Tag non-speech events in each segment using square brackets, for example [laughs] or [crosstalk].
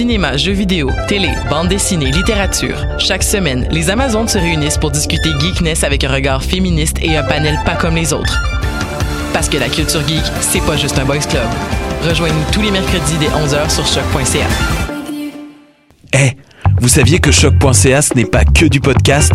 Cinéma, jeux vidéo, télé, bande dessinée, littérature. Chaque semaine, les Amazones se réunissent pour discuter geekness avec un regard féministe et un panel pas comme les autres. Parce que la culture geek, c'est pas juste un boys club. Rejoignez-nous tous les mercredis dès 11h sur choc.ca. Eh, vous saviez que choc.ca ce n'est pas que du podcast?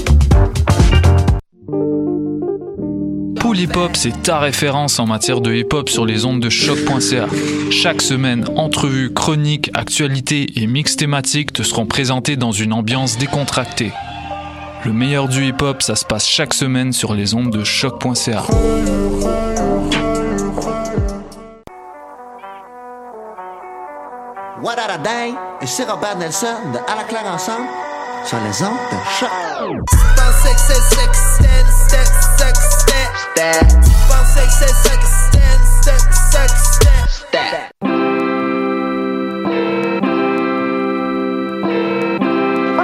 Pool Hip Hop, c'est ta référence en matière de hip hop sur les ondes de choc.ca. Chaque semaine, entrevues, chroniques, actualités et mix thématiques te seront présentés dans une ambiance décontractée. Le meilleur du hip hop, ça se passe chaque semaine sur les ondes de choc.ca. What a Day et c'est Robert Nelson de À la claire ensemble sur les ondes de choc. I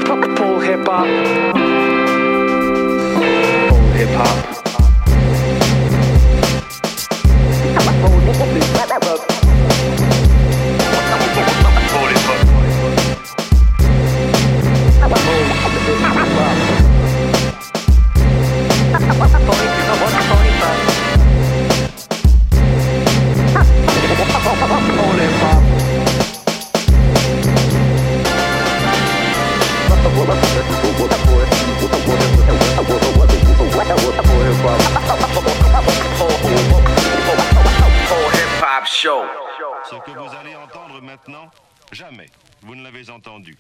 fuck full hip up hip hop. I'm a full hip hop. Full hip hop. Full hip hop. Ce que vous allez entendre maintenant, jamais vous ne l'avez entendu.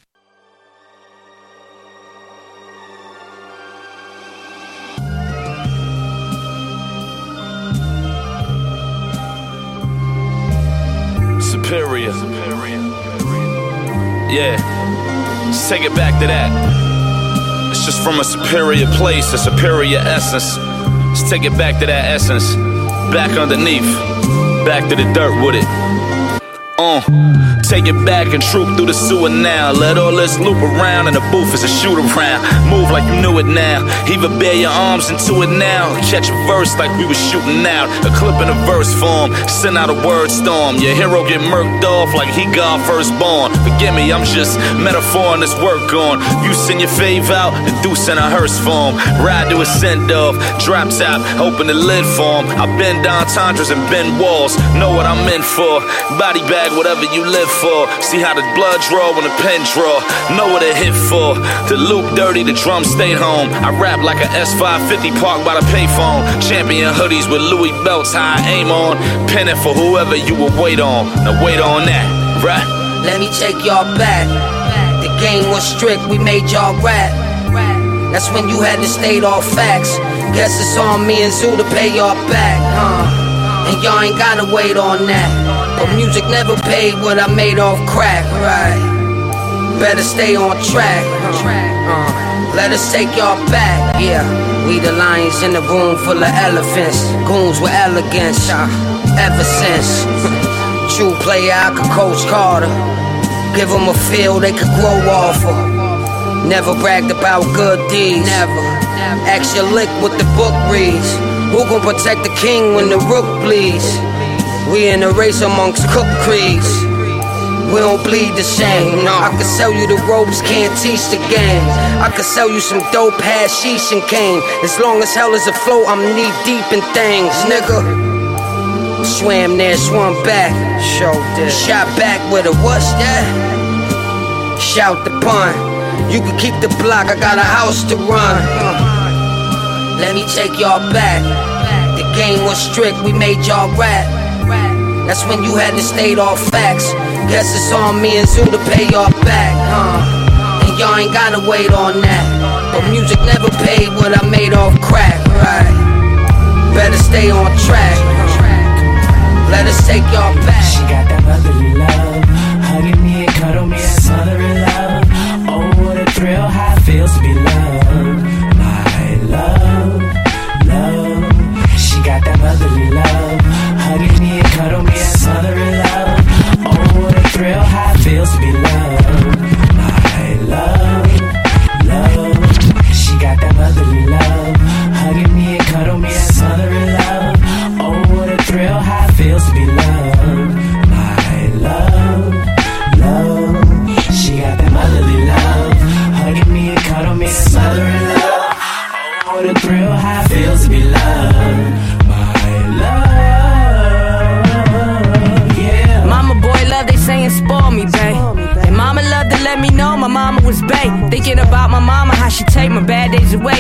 Superior. Yeah. Let's take it back to that. It's just from a superior place, a superior essence. Let's take it back to that essence. Back underneath. Back to the dirt with it. Uh, take it back and troop through the sewer now. Let all this loop around, and the booth is a shoot around. Move like you knew it now. Even bare your arms into it now. Catch a verse like we was shooting out. A clip in a verse form. Send out a word storm. Your hero get murked off like he got firstborn. Forgive me, I'm just metaphoring this work on. You send your fave out, the deuce in a hearse form. Ride to a send off. Drop top, open the lid form. I bend down tundras and bend walls. Know what I'm in for. Body bag, whatever you live for. See how the blood draw when the pen draw. Know what it hit for. The loop dirty, the drum stayed home. I rap like a S550 parked by the payphone. Champion hoodies with Louis belts, high aim on. Penning for whoever you will wait on. Now wait on that, right? Let me take y'all back. The game was strict, we made y'all rap. That's when you had to state all facts. Guess it's on me and Zoo to pay y'all back, huh? And y'all ain't gotta wait on that. But music never paid what I made off crack, right? Better stay on track. Uh, let us take y'all back, yeah. We the lions in the room full of elephants. Goons with elegance, uh, ever since. [laughs] True player, I could coach Carter. Give them a feel they could grow off of. Never bragged about good deeds. Never. Ask your lick what the book reads. Who gon' protect the king when the rook bleeds? We in a race amongst cook creeds. We don't bleed the same. No, I could sell you the ropes, can't teach the game. I could sell you some dope hashish and cane. As long as hell is afloat, I'm knee deep in things, nigga. Swam there, swam back. Shot back with a what's that? Shout the pun. You can keep the block, I got a house to run. Let me take y'all back. The game was strict, we made y'all rap. That's when you had to state all facts. Guess it's on me and Zoo to pay y'all back, huh? And y'all ain't gotta wait on that. But music never paid what I made off crack, right? Better stay on track. Let us take y'all back. She got that motherly love, hugging me and cuddle me, that's motherly love. Oh, what a thrill, how it feels to be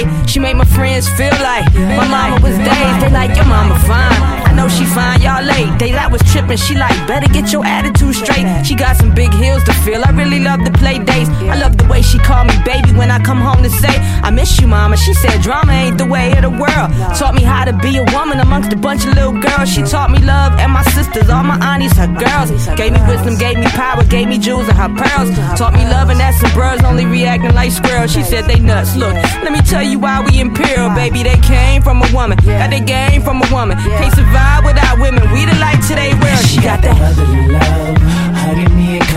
away. She made my friends feel like my mama was dazed. They like your mama fine. Know she fine, y'all late. Daylight was tripping. She like better get your attitude straight. She got some big heels to fill. I really love to play dates. I love the way she call me baby when I come home to say I miss you, mama. She said drama ain't the way of the world. Taught me how to be a woman amongst a bunch of little girls. She taught me love and my sisters, all my aunties, her girls. Gave me wisdom, gave me power, gave me jewels and her pearls. Taught me love and that some bros only reacting like squirrels. She said they nuts. Look, let me tell you why we imperial, baby. They came from a woman, got they game from a woman. Can't survive without women. We the light to their world. She got that motherly love, hugging me and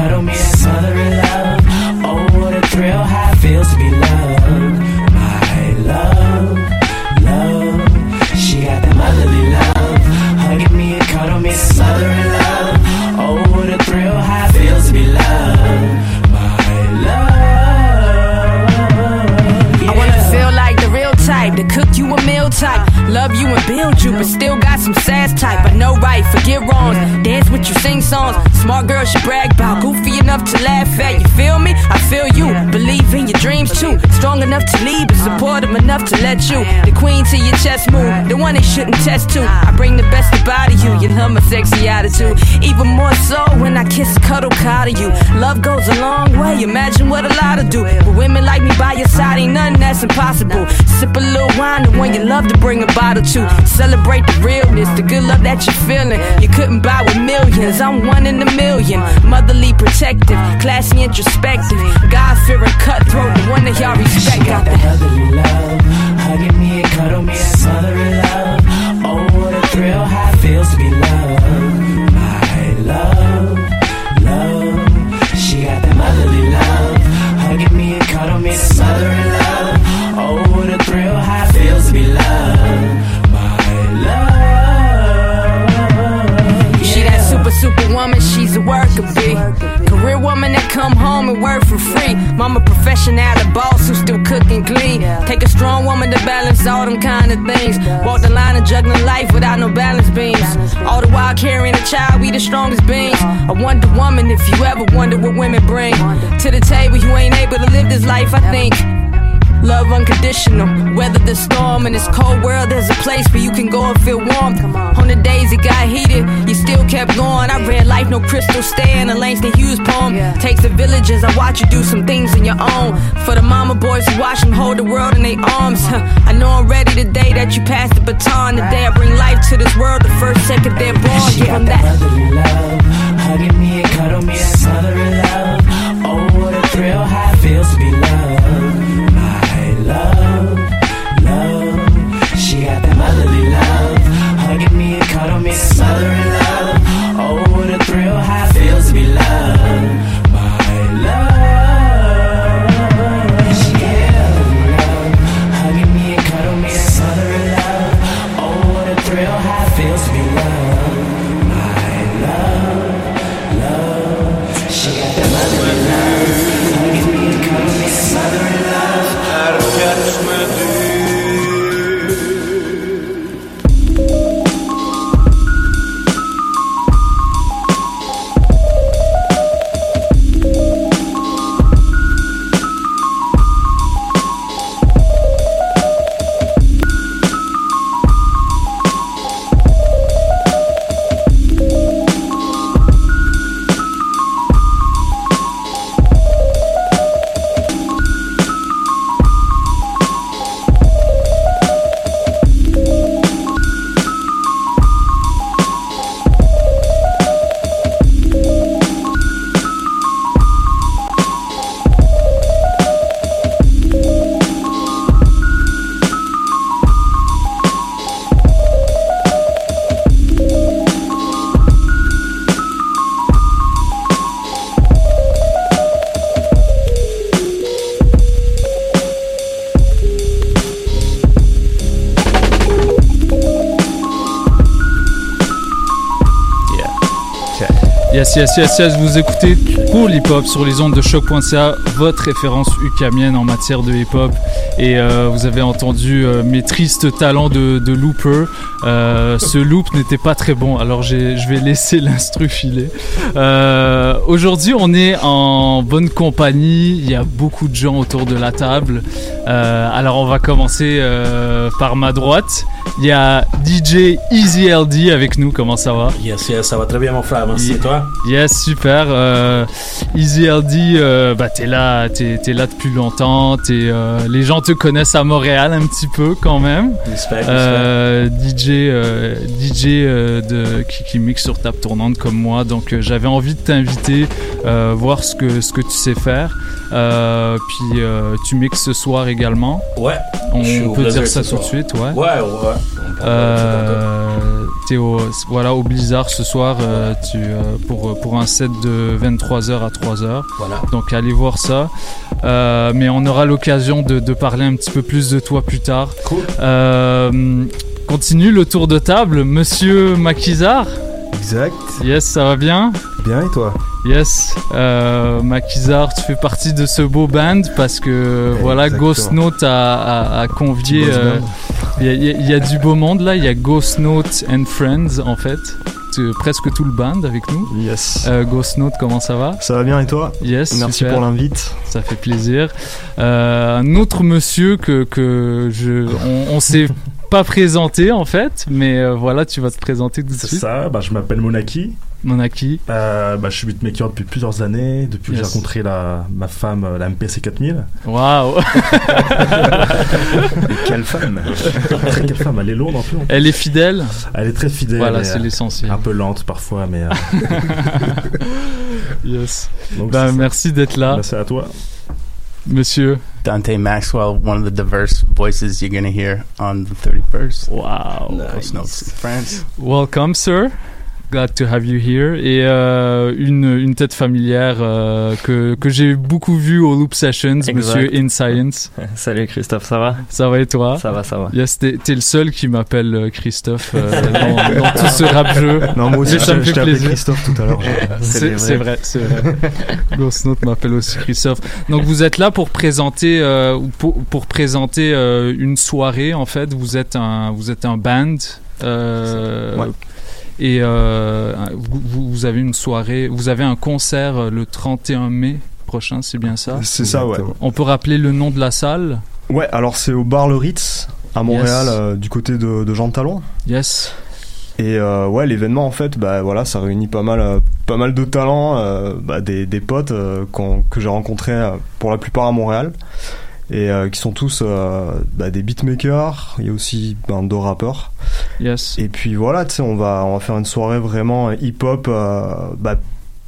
you. The queen to your chest move, the one they shouldn't test to. I bring the best about you. You love my sexy attitude, even more so when I kiss, cuddle, coddle you. Love goes a long way. Imagine what a lot to do. But women like me by your side, ain't nothing that's impossible. Sip a little wine, the one you love to bring a bottle to. Celebrate the realness, the good love that you're feeling. You couldn't buy with millions. I'm one in a million. Motherly protective, classy introspective. God fearing cutthroat, the one that y'all respect. She Got that motherly love, hugging me and cuddle me, that's motherly love. Oh, what a thrill, how it feels to be loved. Come home and work for free. Mama professional, a boss who still cooking clean. Take a strong woman to balance all them kind of things. Walk the line of juggling life without no balance beams. All the while carrying a child, we the strongest beings. A wonder woman, if you ever wonder what women bring to the table, you ain't able to live this life, I think. Love unconditional. Weather the storm in this cold world, there's a place where you can go and feel warm. On the days it got heated, you still kept going. I read Life No Crystal Stay in a Langston Hughes poem. Takes a village as I watch you do some things on your own. For the mama boys who watch them hold the world in their arms. I know I'm ready the day that you pass the baton. The day I bring life to this world, the first second they're born. She Give them that that. motherly love, hugging me and cuddle me, that's motherly love. Oh, what a thrill, how it feels to be loved. Yes, yes, yes, yes, vous écoutez Cool Hip Hop sur les ondes de choc.ca, votre référence ukamienne en matière de hip hop. Et euh, vous avez entendu euh, mes tristes talents de, de looper. Euh, ce loop n'était pas très bon, alors je vais laisser [laughs] l'instru filer. Aujourd'hui, on est en bonne compagnie. Il y a beaucoup de gens autour de la table. Alors, on va commencer par ma droite. Il y a DJ Easy LD avec nous. Comment ça va? Yes, yes, ça va très bien, mon frère. Merci. Et toi? Yes, super. Euh, Easy LD, euh, bah, t'es là, t'es, t'es là depuis longtemps. Euh, les gens te connaissent à Montréal un petit peu quand même. Respect, Euh, DJ, DJ de, qui, qui mixe sur table tournante comme moi. Donc j'avais envie de t'inviter, voir ce que, ce que tu sais faire. Puis tu mixes ce soir également. Ouais. On peut dire ça tout de suite, ouais. Ouais, ouais. T'es au, voilà, au Blizzard ce soir euh, tu, euh, pour, pour un set de 23h à 3h. Voilà. Donc allez voir ça. Euh, mais on aura l'occasion de, de parler un petit peu plus de toi plus tard. Cool. Euh, continue le tour de table. Monsieur Maquisard Exact. Yes, ça va bien? Bien et toi? Yes, euh, Maquisard, tu fais partie de ce beau band parce que voilà, exactement. Ghost Note a, a- a convié. Euh. Il y, a- y y du beau monde là, il y a Ghost Note and Friends en fait. C'est presque tout le band avec nous. Yes. Euh, Ghost Note, comment ça va? Ça va bien et toi? Yes. Merci super. pour l'invite. Ça fait plaisir. Euh, un autre monsieur que, que je, on, on s'est [laughs] pas présenté en fait, mais euh, voilà, tu vas te présenter tout de C'est suite. ça, bah, je m'appelle Monaki. Monaki. Euh, bah, je suis beatmaker depuis plusieurs années, depuis que j'ai Yes. rencontré la, ma femme, la MPC 4000. Waouh [laughs] Quelle femme Très quelle femme, elle est lourde en plus. Elle est fidèle Elle est très fidèle. Voilà, c'est euh, l'essentiel. Un peu lente parfois, mais. euh, [laughs] Yes. Donc, Bah, merci d'être là. C'est à toi. Monsieur. Dante Maxwell, one of the diverse voices you're going to hear on the 31st. Wow. In France. Welcome, sir. Glad to have you here. Et euh, une, une tête familière euh, que, que j'ai beaucoup vu au Loop Sessions, Exact. monsieur In Science. [laughs] Salut Christophe, ça va? Ça va et toi? Ça va, ça va. Yes, t'es, t'es le seul qui m'appelle euh, Christophe euh, [laughs] dans, dans tout ce rap-jeu. Non, moi aussi, ça je- me fait plaisir. Christophe tout à l'heure. [laughs] C'est, c'est vrai, c'est vrai. Ghost Note m'appelle aussi Christophe. Donc vous êtes là pour présenter, euh, ou pour, pour présenter euh, une soirée en fait. Vous êtes un, vous êtes un band. euh, Ouais. Et euh, vous, avez une soirée, vous avez un concert euh, le 31 mai prochain, c'est bien ça? C'est ça, ouais. On peut rappeler le nom de la salle? Ouais, alors c'est au bar Le Ritz à Montréal, Yes. euh, du côté de, de Jean de Talon. Yes. Et euh, ouais, l'événement en fait, bah voilà, ça réunit pas mal, pas mal de talents, euh, bah, des, des potes euh, que j'ai rencontrés euh, pour la plupart à Montréal et euh, qui sont tous euh, bah, des beatmakers. Il y a aussi ben, deux rappeurs. Yes. Et puis voilà, tu sais, on va on va faire une soirée vraiment hip-hop, euh, bah,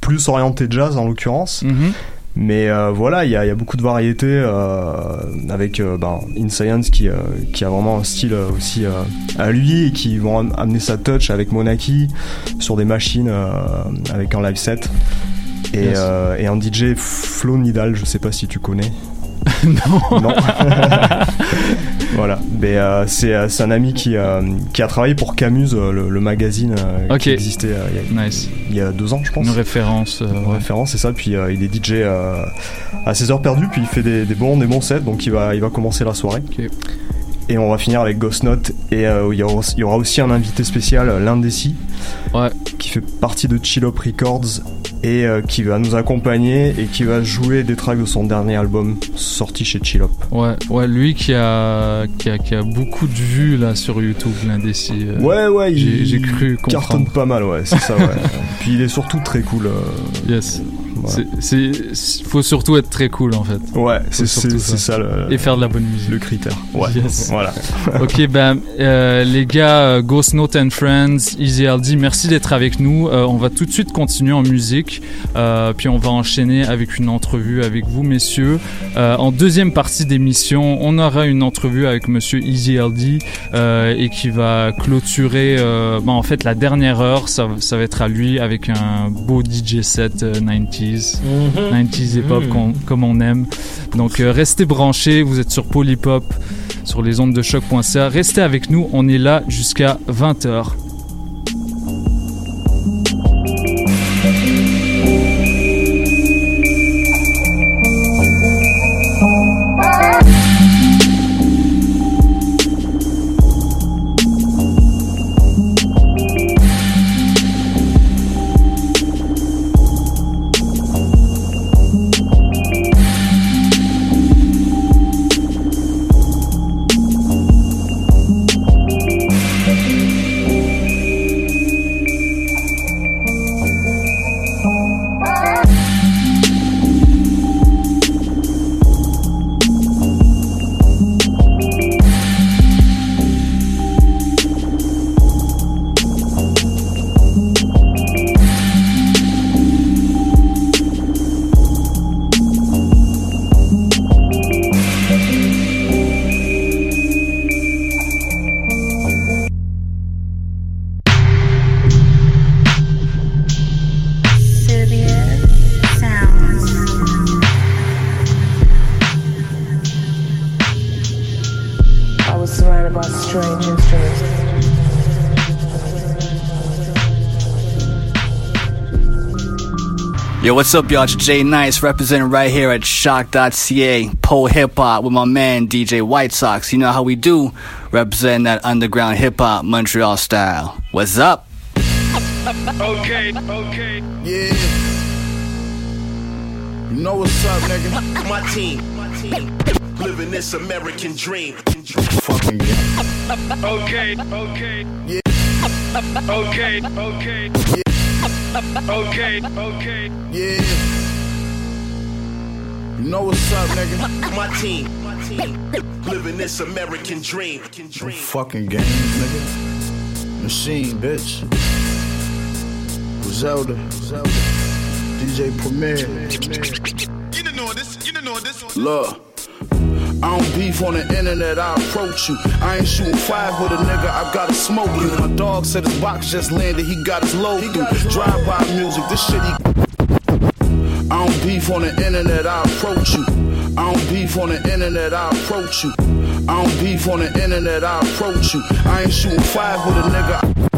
plus orientée jazz en l'occurrence. Mhm. Mais euh, voilà, il y a, il y a beaucoup de variétés euh, avec euh, ben, In Science qui, qui a vraiment un style aussi à lui et qui vont am- amener sa touch avec Monaki sur des machines avec un live set. Et, Yes. et un DJ Flo Nidal, je sais pas si tu connais. Non. Non. [laughs] voilà. Mais euh, c'est euh, c'est un ami qui, euh, qui a travaillé pour Camuse, le, le magazine euh, qui existait euh, il y a- Nice. il y a deux ans, je pense Une référence. euh, en référence, c'est ça. Puis euh, il est DJ euh, à ses heures perdues, puis il fait des, des bons, des bons sets, donc il va, il va commencer la soirée. Et on va finir avec Ghost Note, et euh, il, y aura, il y aura aussi un invité spécial, euh, l'Indécis, qui fait partie de Chill Up Records, et euh, qui va nous accompagner, et qui va jouer des tracks de son dernier album sorti chez Chill Up. Ouais, ouais, lui qui a, qui a, qui a beaucoup de vues là sur YouTube, l'indécis. euh, Ouais, ouais, j'ai, cru cartonne comprendre. pas mal, ouais, c'est ça, ouais. [laughs] puis il est surtout très cool. euh, Voilà. C'est- faut surtout être très cool en fait. Ouais, c'est c'est ça le, Et faire de la bonne musique. le critère. Ouais, Yes. voilà. [laughs] ok, ben euh, les gars, euh, Ghost Note and Friends, Easy LD, merci d'être avec nous. Euh, on va tout de suite continuer en musique, euh, puis on va enchaîner avec une entrevue avec vous, messieurs. En deuxième partie d'émission, on aura une entrevue avec Monsieur Easy LD et qui va clôturer, ben, en fait, la dernière heure. Ça, ça va être à lui avec un beau DJ set euh, 90s, Mhm. 90s hip hop Mhm. qu'on- comme on aime. Donc euh, restez branchés, vous êtes sur Polypop sur les ondes de choc.ca. Restez avec nous, on est là jusqu'à 20h. Yo, what's up, y'all? It's Jay Nice representing right here at Choq.ca, Pole Hip Hop with my man DJ White Sox. You know how we do, representing that underground hip hop Montreal style. What's up? Okay, okay. Yeah. You know what's up, nigga? My team. Living this American dream. Fucking game. Okay, okay. Yeah. Okay, okay. Okay, okay. Yeah. You know what's up, nigga? My team. Living this American dream. No fucking games, nigga. Machine, bitch. Zelda. Zelda. DJ Premier. You didn't know this. You didn't know this. Look. I don't beef on the internet, I approach you. I ain't shooting five with a nigga, I gotta smoke you. My dog said his box just landed, he got his load through. Drive by music, this shit he. I don't beef on the internet, I approach you. I don't beef on the internet, I approach you. I don't beef on the internet, I approach you. I ain't shooting five with a nigga.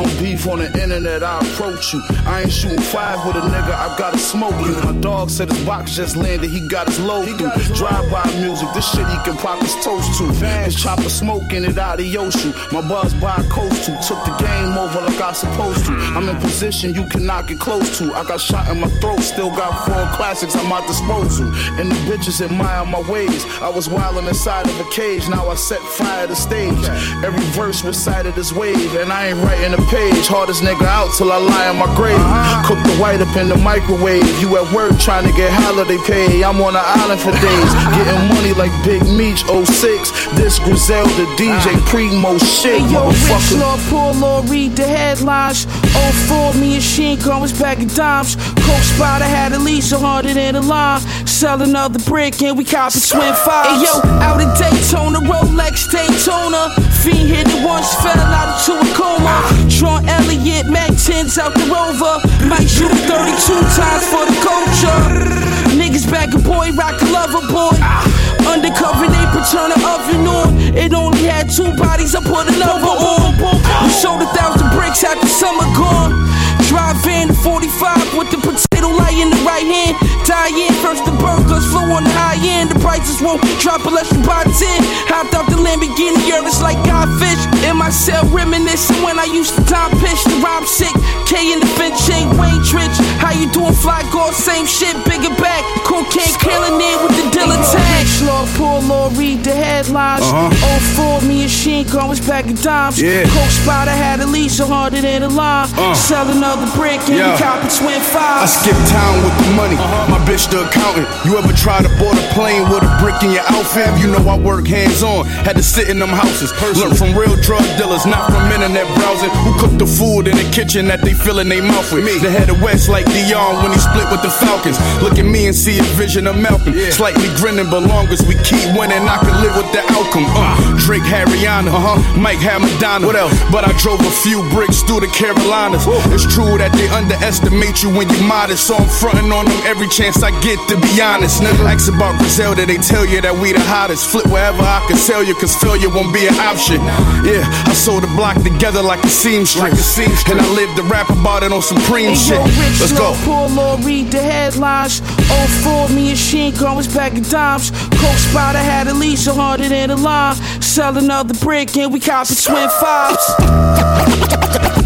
Don't beef on the internet, I approach you. I ain't shooting five with a nigga, I gotta smoke you. My dog said his box just landed, he got his load through. Drive by music, this shit he can pop his toast to. His chopper smoking it out of Yoshu. My buzz by coast to. Took the game over like I supposed to. I'm in position you cannot get close to. I got shot in my throat, still got four classics at my disposal. And the bitches admire my ways. I was wildin' inside of a cage, now I set fire to stage. Every verse recited as wave, and I ain't writing a page. Hardest nigga out till I lie in my grave. Cook the white up in the microwave. You at work trying to get holiday pay. I'm on the island for days. Getting money like Big Meech 06. This Griselda DJ Premo shit. Hey, yo, Rich. Lord, poor Lord, read the headlines. 04, me and Sheen was back in dimes. Coke I had at least a hundred in the line. Sell another brick and we cop a twin five. Hey, yo, out in Daytona, Rolex Daytona. Fiend hit it once, fell out into a coma. Sean Elliott, Mac 10s out the rover. Might shoot 32 times for the culture. Niggas back a boy, rock a lover boy. Undercover, they turn the oven on. It only had two bodies, I put another on. We sold a thousand bricks after summer gone. Drive in the 45 with the potato light in the right hand. Die in first the burgers, flow on the high end. The prices won't drop unless you buy 10. Hopped out the Lamborghini, it's like Godfish. In my cell, reminiscing when I used to time pitch the rhyme sick. K in the Finch ain't Wayne Trich. How you doing, fly girl? Same shit, bigger back. Cocaine killing it with the Dilla tag. Lord, poor Lord, read the headlines. Uh-huh. 04, me and Sheen was back in dimes. Yeah. Coke Spider had at least a hundred in the line. Uh. Sell another brick and Yeah. we cop a twin I five. skip town with the money. My bitch the accountant. You ever try to board a plane with a brick in your outfit? You know I work hands on. Had to sit in them houses. Learn from real drug dealers, not from internet browsing. Who cook the food in the kitchen that they fill in their mouth with? Me. The head of West like Deion when he split with the Falcons. Look at me and see a vision of Malcolm. Slightly grinning, but long as we keep winning, I can live with the outcome. Uh, Drake had Rihanna, uh-huh. Mike had Madonna. What else? But I drove a few bricks through the Carolinas. It's true that they underestimate you when you're modest, so I'm fronting on them every chance I get. To be honest, nigga, ask about Griselda, they tell you that we the hottest. Flip wherever I can sell you, cause failure won't be an option. Yeah, I sold the block together like a seamstress, and I live to rap about it on Supreme Hey, shit. yo, Rich Let's go. Poor Lord, read the headlines. Oh, 04, me and Sheen was back in dimes. Coke Spider had at least a hundred in the line. Sell another brick and we cop a twin fives. [laughs]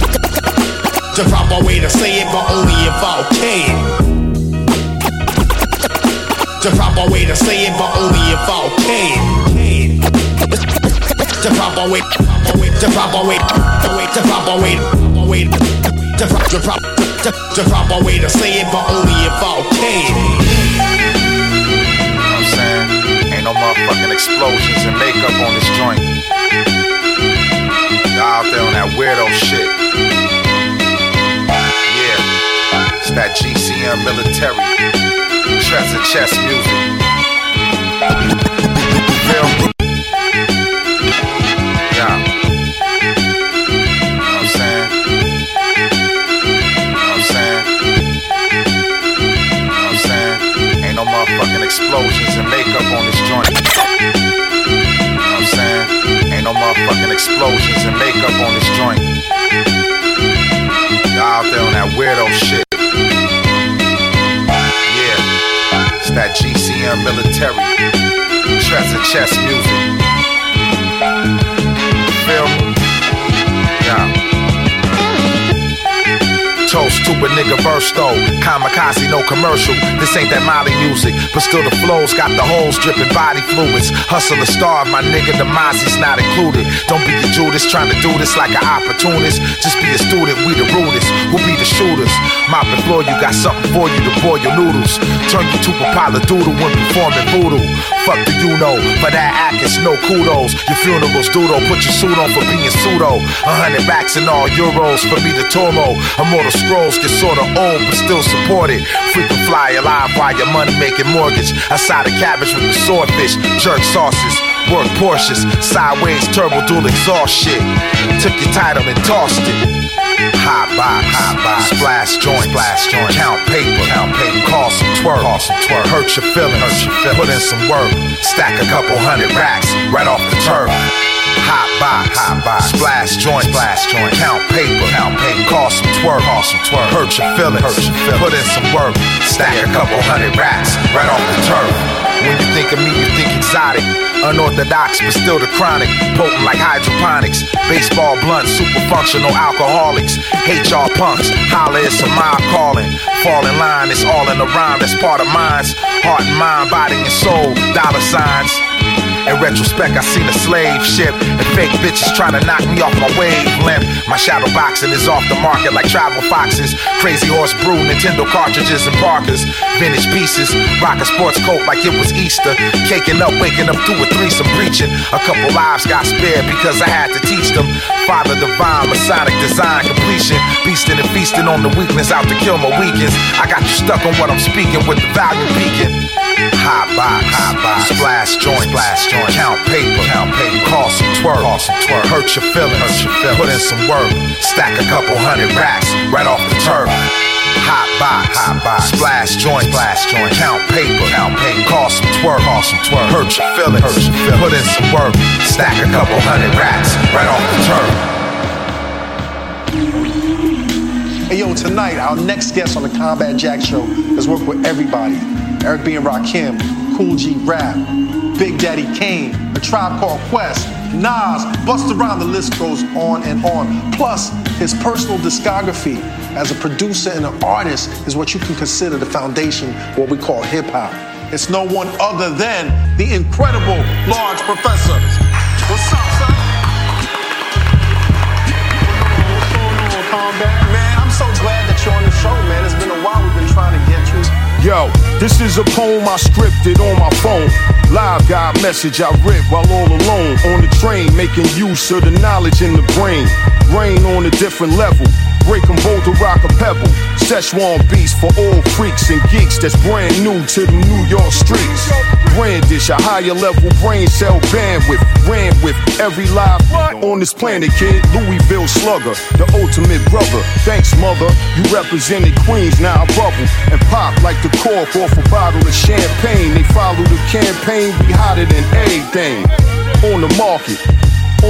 The proper way to say it, but only if I can. The proper way to say it, but only if I can. The proper way, the proper way, the way, the proper way, the pro- the pro- the the proper way to say it, but only if I can. You know I'm saying? Ain't no motherfucking explosions and makeup on this joint. Y'all out there on that weirdo shit. That GCM military. Treasure chest music. Motherfucking explosions and makeup on this joint. You know what I'm saying? Ain't no motherfucking explosions and makeup on this joint. Out there on that weirdo shit. that GCM military treasure chest music. Toast to a nigga verse though. Kamikaze, no commercial. This ain't that Molly music, but still the flows got the holes dripping body fluids. Hustle a starve, my nigga, the Mozzie's not included. Don't be a Judas trying to do this like an opportunist. Just be a student, we the rudest. Who be the shooters? Mopping floor, you got something for you to boil your noodles. Turn you to a pile of doodle when performing voodoo. Fuck do you know? For that act, it's no kudos. Your funeral's doodle. Put your suit on for being pseudo. A hundred racks and all euros for me to Toro. Immortal scrolls get sorta old, but still supported. Frequent fly alive while your money making mortgage. A side of cabbage with the swordfish, jerk sauces. Work Porsches, sideways turbo dual exhaust shit. Took your title and tossed it. High box, high box, splash joint, splash joint, count paper, count paper, call some twerk, call some twerk, hurt your feelings, hurt your feelings, put in some work, stack a couple hundred racks right off the turf. Hot box, hot box, splash joint, splash joint, count paper, count paper, call some twerk, call some twerk, hurt your feelings, hurt your feelings, put in some work, stack a couple hundred racks right off the turf. When you think of me, you think exotic. Unorthodox, but still the chronic. Potent like hydroponics. Baseball blunt, super functional alcoholics. Hate y'all punks. Holla, it's a mob calling. Fall in line, it's all in the rhyme, that's part of mine's. Heart and mind, body and soul, dollar signs. In retrospect, I seen a slave ship and fake bitches trying to knock me off my wavelength. My shadow boxing is off the market like travel foxes. Crazy horse brew, Nintendo cartridges and Parkers. Vintage pieces, rock a sports coat like it was Easter. Caking up, waking up two a threesome some preaching. A couple lives got spared because I had to teach them. Father divine, Masonic design completion. Beasting and feasting on the weakness out to kill my weekends. I got you stuck on what I'm speaking with the value peaking. Hot box, hot box, splash joint, splash joint, count paper, count paper, call some twerk, call some twerk, hurt your feelings, hurt your feelings, put in some work, stack a couple hundred racks right off the turf. Hot box, hot box, splash joint, splash joint, count paper, count paper, call some twerk, call some twerk, hurt your feelings, hurt your feelings, put in some work, stack a couple hundred racks right off the turf. Hey yo, tonight our next guest on the Combat Jack Show has worked with everybody. Eric B. and Rakim, Kool G Rap, Big Daddy Kane, A Tribe Called Quest, Nas, Busta Rhymes, the list goes on and on. Plus, his personal discography as a producer and an artist is what you can consider the foundation of what we call hip hop. It's no one other than the incredible Large Professor. What's up, son? What's going on. Man, I'm so glad that you're on the show, man. It's been a while we've been trying to get you. Yo, this is a poem I scripted on my phone. Live guide message I read while all alone on the train, making use of the knowledge in the brain. Rain on a different level. Break 'em both to rock a pebble. Szechuan beats for all freaks and geeks that's brand new to the New York streets. Brandish a higher level brain cell bandwidth. Ran with every live on this planet, kid. Louisville slugger, the ultimate brother. Thanks, mother. You represented Queens, now I bubble and pop like the cork off a bottle of champagne. They follow the campaign, we hotter than anything. On the market,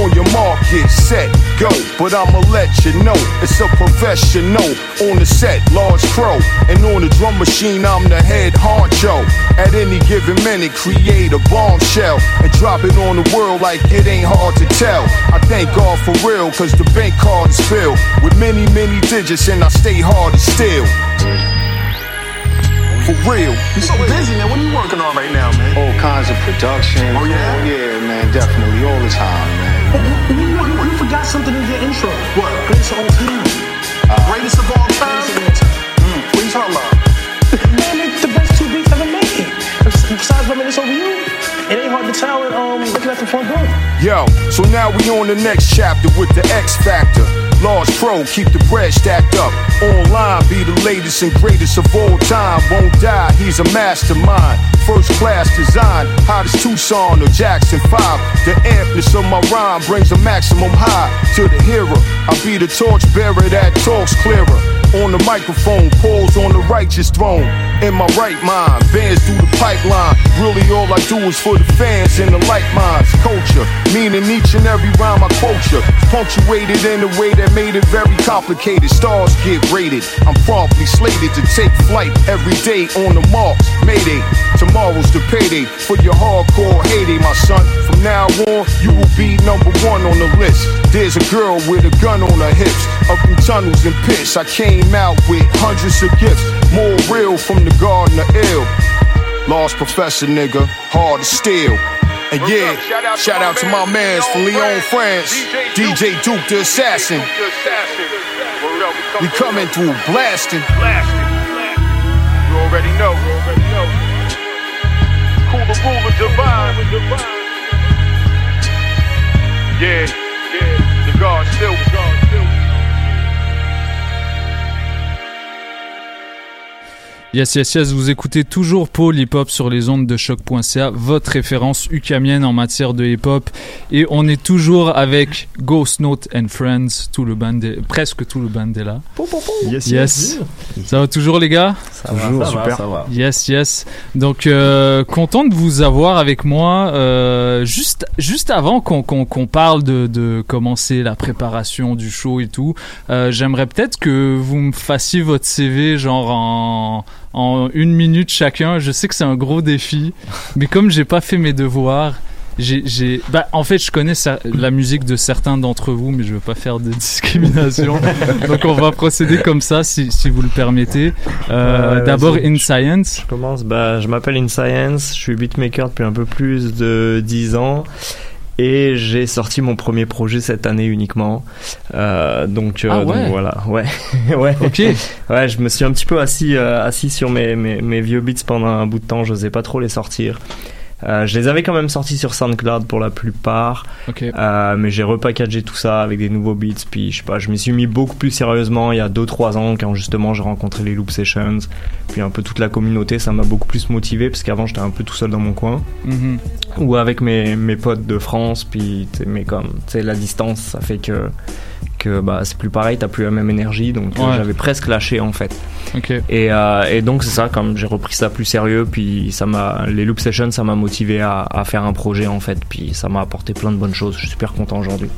on your mark, get set, go. But I'ma let you know it's a professional on the set, large crow. And on the drum machine, I'm the head honcho. At any given minute, create a bombshell and drop it on the world like it ain't hard to tell. I thank God for real, cause the bank card is filled with many, many digits, and I stay hard to steal. For real. You're so busy, man. What are you working on right now, man? All kinds of production. Oh, yeah? yeah, man, definitely. All the time, man. You, forgot something in your intro. What? Greatest of all time. Greatest of all time? Mm, What are you talking about? Man, the best two beats ever made. Besides Reminisce Over You, it ain't hard to tell it, um, looking at the front door. Yo, so now we on the next chapter with the X Factor. Large Pro, keep the bread stacked up. Online, be the latest and greatest of all time. Won't die, he's a mastermind. First class design, hottest Tucson or Jackson 5. The ampness of my rhyme brings a maximum high to the hearer. I'll be the torchbearer that talks clearer. On the microphone, pause on the righteous throne. In my right mind, bands through the pipeline. Really, all I do is for the fans and the like minds. Culture, meaning each and every rhyme I you. Punctuated in a way that made it very complicated. Stars get rated. I'm promptly slated to take flight every day on the marks. Mayday. Tomorrow's the payday for your hardcore heyday, my son. From now on, you will be number one on the list. There's a girl with a gun on her hips. Up in tunnels and pits, I came out with hundreds of gifts. More real from the garden of ill. Lost professor, nigga, hard to steal. And yeah, shout out to my mans from Lyon, France, DJ Duke the Assassin. We coming through blasting. You already know. Cooler, ruler, divine. Yeah, yeah. The God still. Yes, yes, yes, vous écoutez toujours Paul Hip Hop sur les ondes de choc.ca, votre référence ukamienne en matière de hip hop. Et on est toujours avec Ghost Note and Friends, tout le band est- presque tout le band est là. Yes, yes. yes. Ça va toujours les gars? Ça va, Toujours, ça va, super. ça va. Yes, yes. Donc, euh, content de vous avoir avec moi. euh, juste, juste avant qu'on qu'on qu'on parle de, de commencer la préparation du show et tout, euh, j'aimerais peut-être que vous me fassiez votre CV genre en, en une minute chacun. Je sais que c'est un gros défi, mais comme j'ai pas fait mes devoirs. J'ai, bah, en fait, je connais la musique de certains d'entre vous, mais je veux pas faire de discrimination. [laughs] Donc, on va procéder comme ça, si, si vous le permettez. Euh, Ouais, D'abord. In Science. Je commence, bah, je m'appelle In Science, je suis beatmaker depuis un peu plus de 10 ans et j'ai sorti mon premier projet cette année uniquement. Euh, donc, euh, Ah donc voilà, [laughs] ouais. ouais. Ok. Ouais, je me suis un petit peu assis, euh, assis sur mes, mes, mes vieux beats pendant un bout de temps, je n'osais pas trop les sortir. Euh, je les avais quand même sortis sur SoundCloud pour la plupart. Euh, mais j'ai repackagé tout ça avec des nouveaux beats. Puis je sais pas, je m'y suis mis beaucoup plus sérieusement il y a 2-3 ans quand justement j'ai rencontré les Loop Sessions, puis un peu toute la communauté. Ça m'a beaucoup plus motivé parce qu'avant j'étais un peu tout seul dans mon coin Mhm. ou avec mes, mes potes de France. Puis mais comme tu sais la distance, ça fait que que bah c'est plus pareil, t'as plus la même énergie. Donc euh, Ouais. j'avais presque lâché en fait. Et, euh, et donc c'est ça, comme j'ai repris ça plus sérieux, puis ça m'a, les loop sessions, ça m'a motivé à, à faire un projet en fait, puis ça m'a apporté plein de bonnes choses. Je suis super content aujourd'hui.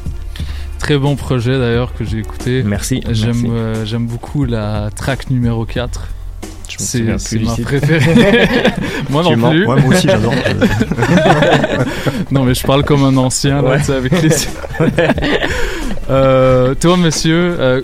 Très bon projet d'ailleurs que j'ai écouté. Merci. J'aime euh, j'aime beaucoup la track numéro 4. C'est ma préférée. [laughs] [laughs] moi non plus. Ouais, moi aussi, j'adore. [laughs] non mais je parle comme un ancien là, Ouais. avec les. Euh, toi monsieur, euh,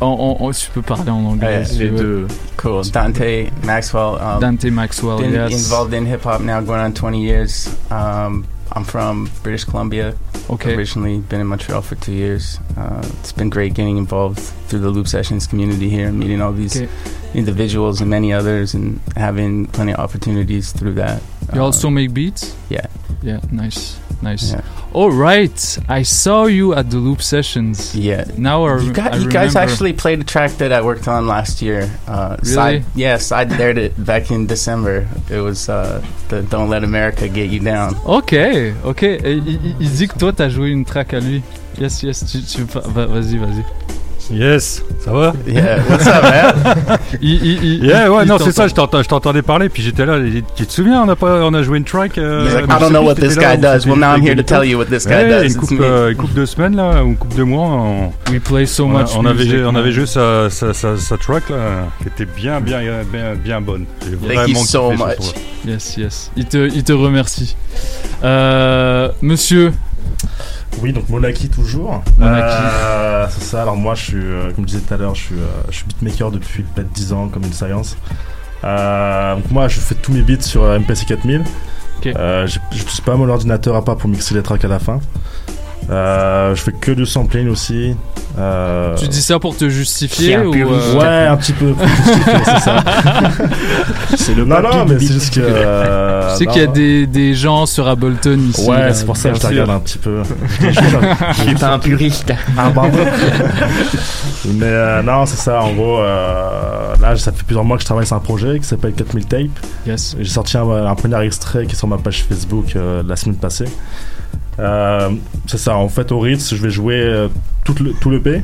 en- en- en- tu peux parler en anglais. Veux. Cool. Dante Maxwell. Um, Dante Maxwell, Been yes. involved in hip hop now going on 20 years. Um, I'm from British Columbia. Okay. Originally been in Montreal for two years. Uh, it's been great getting involved through the Loop Sessions community here and meeting all these Okay. individuals and many others and having plenty of opportunities through that. You Uh, also make beats? Yeah. Yeah, nice. Nice. Yeah. All right. I saw you at the Loop Sessions. Yeah. Now I, You, got, I you guys actually played a track that I worked on last year. Uh, Really? Side, yes, I dared it back in December. It was uh, the Don't Let America Get You Down. Ok, ok. Il, il- il dit que toi t'as joué une track à lui. Yes, yes. Tu, tu va- vas-y, vas-y. Yes, ça va Yeah, what's up, man? [laughs] Il- il- il- yeah, ouais, non, c'est ça, je t'entends- je t'entendais parler, puis j'étais là, il dit, tu te souviens, on a, pas, on a joué une track euh, He's like, je I don't sais know what this guy does. Well, now I'm here to tell you what this guy Ouais, does. Une coupe, euh, une coupe de semaines, là, ou une coupe de mois, on, We play so on, much on avait, music, joué- on avait joué sa, sa, sa, sa track, là, qui était bien, bien, bien, bien bonne. Thank you so much. Yes, yes. Il te, il te remercie. Euh, monsieur. Oui, donc Monaki toujours. Monaki. Euh, c'est ça, alors moi je suis, euh, comme je disais tout à l'heure, je suis, euh, je suis beatmaker depuis peut-être 10 ans, comme une science. Donc moi je fais tous mes beats sur MPC 4000. Euh, j'ai- J'utilise pas mon ordinateur à part pour mixer les tracks à la fin. Euh, je fais que du sampling aussi. Euh, Tu dis ça pour te justifier c'est un ou puriste. euh, Ouais, un petit peu pour justifier, c'est ça. [laughs] C'est le Non, mais c'est juste que. [laughs] euh, Je sais qu'il y a des, des gens sur Ableton ici. Ouais, c'est pour ça que je te regarde un petit peu. [laughs] Je suis pas un puriste. Ah, bravo. Mais euh, non, c'est ça, en gros. euh, là, ça fait plusieurs mois que je travaille sur un projet qui s'appelle 4000 Tape. Yes. J'ai sorti un, un premier extrait qui est sur ma page Facebook euh, la semaine passée. Euh, c'est ça, en fait, au Ritz, je vais jouer euh, tout, le, tout le P.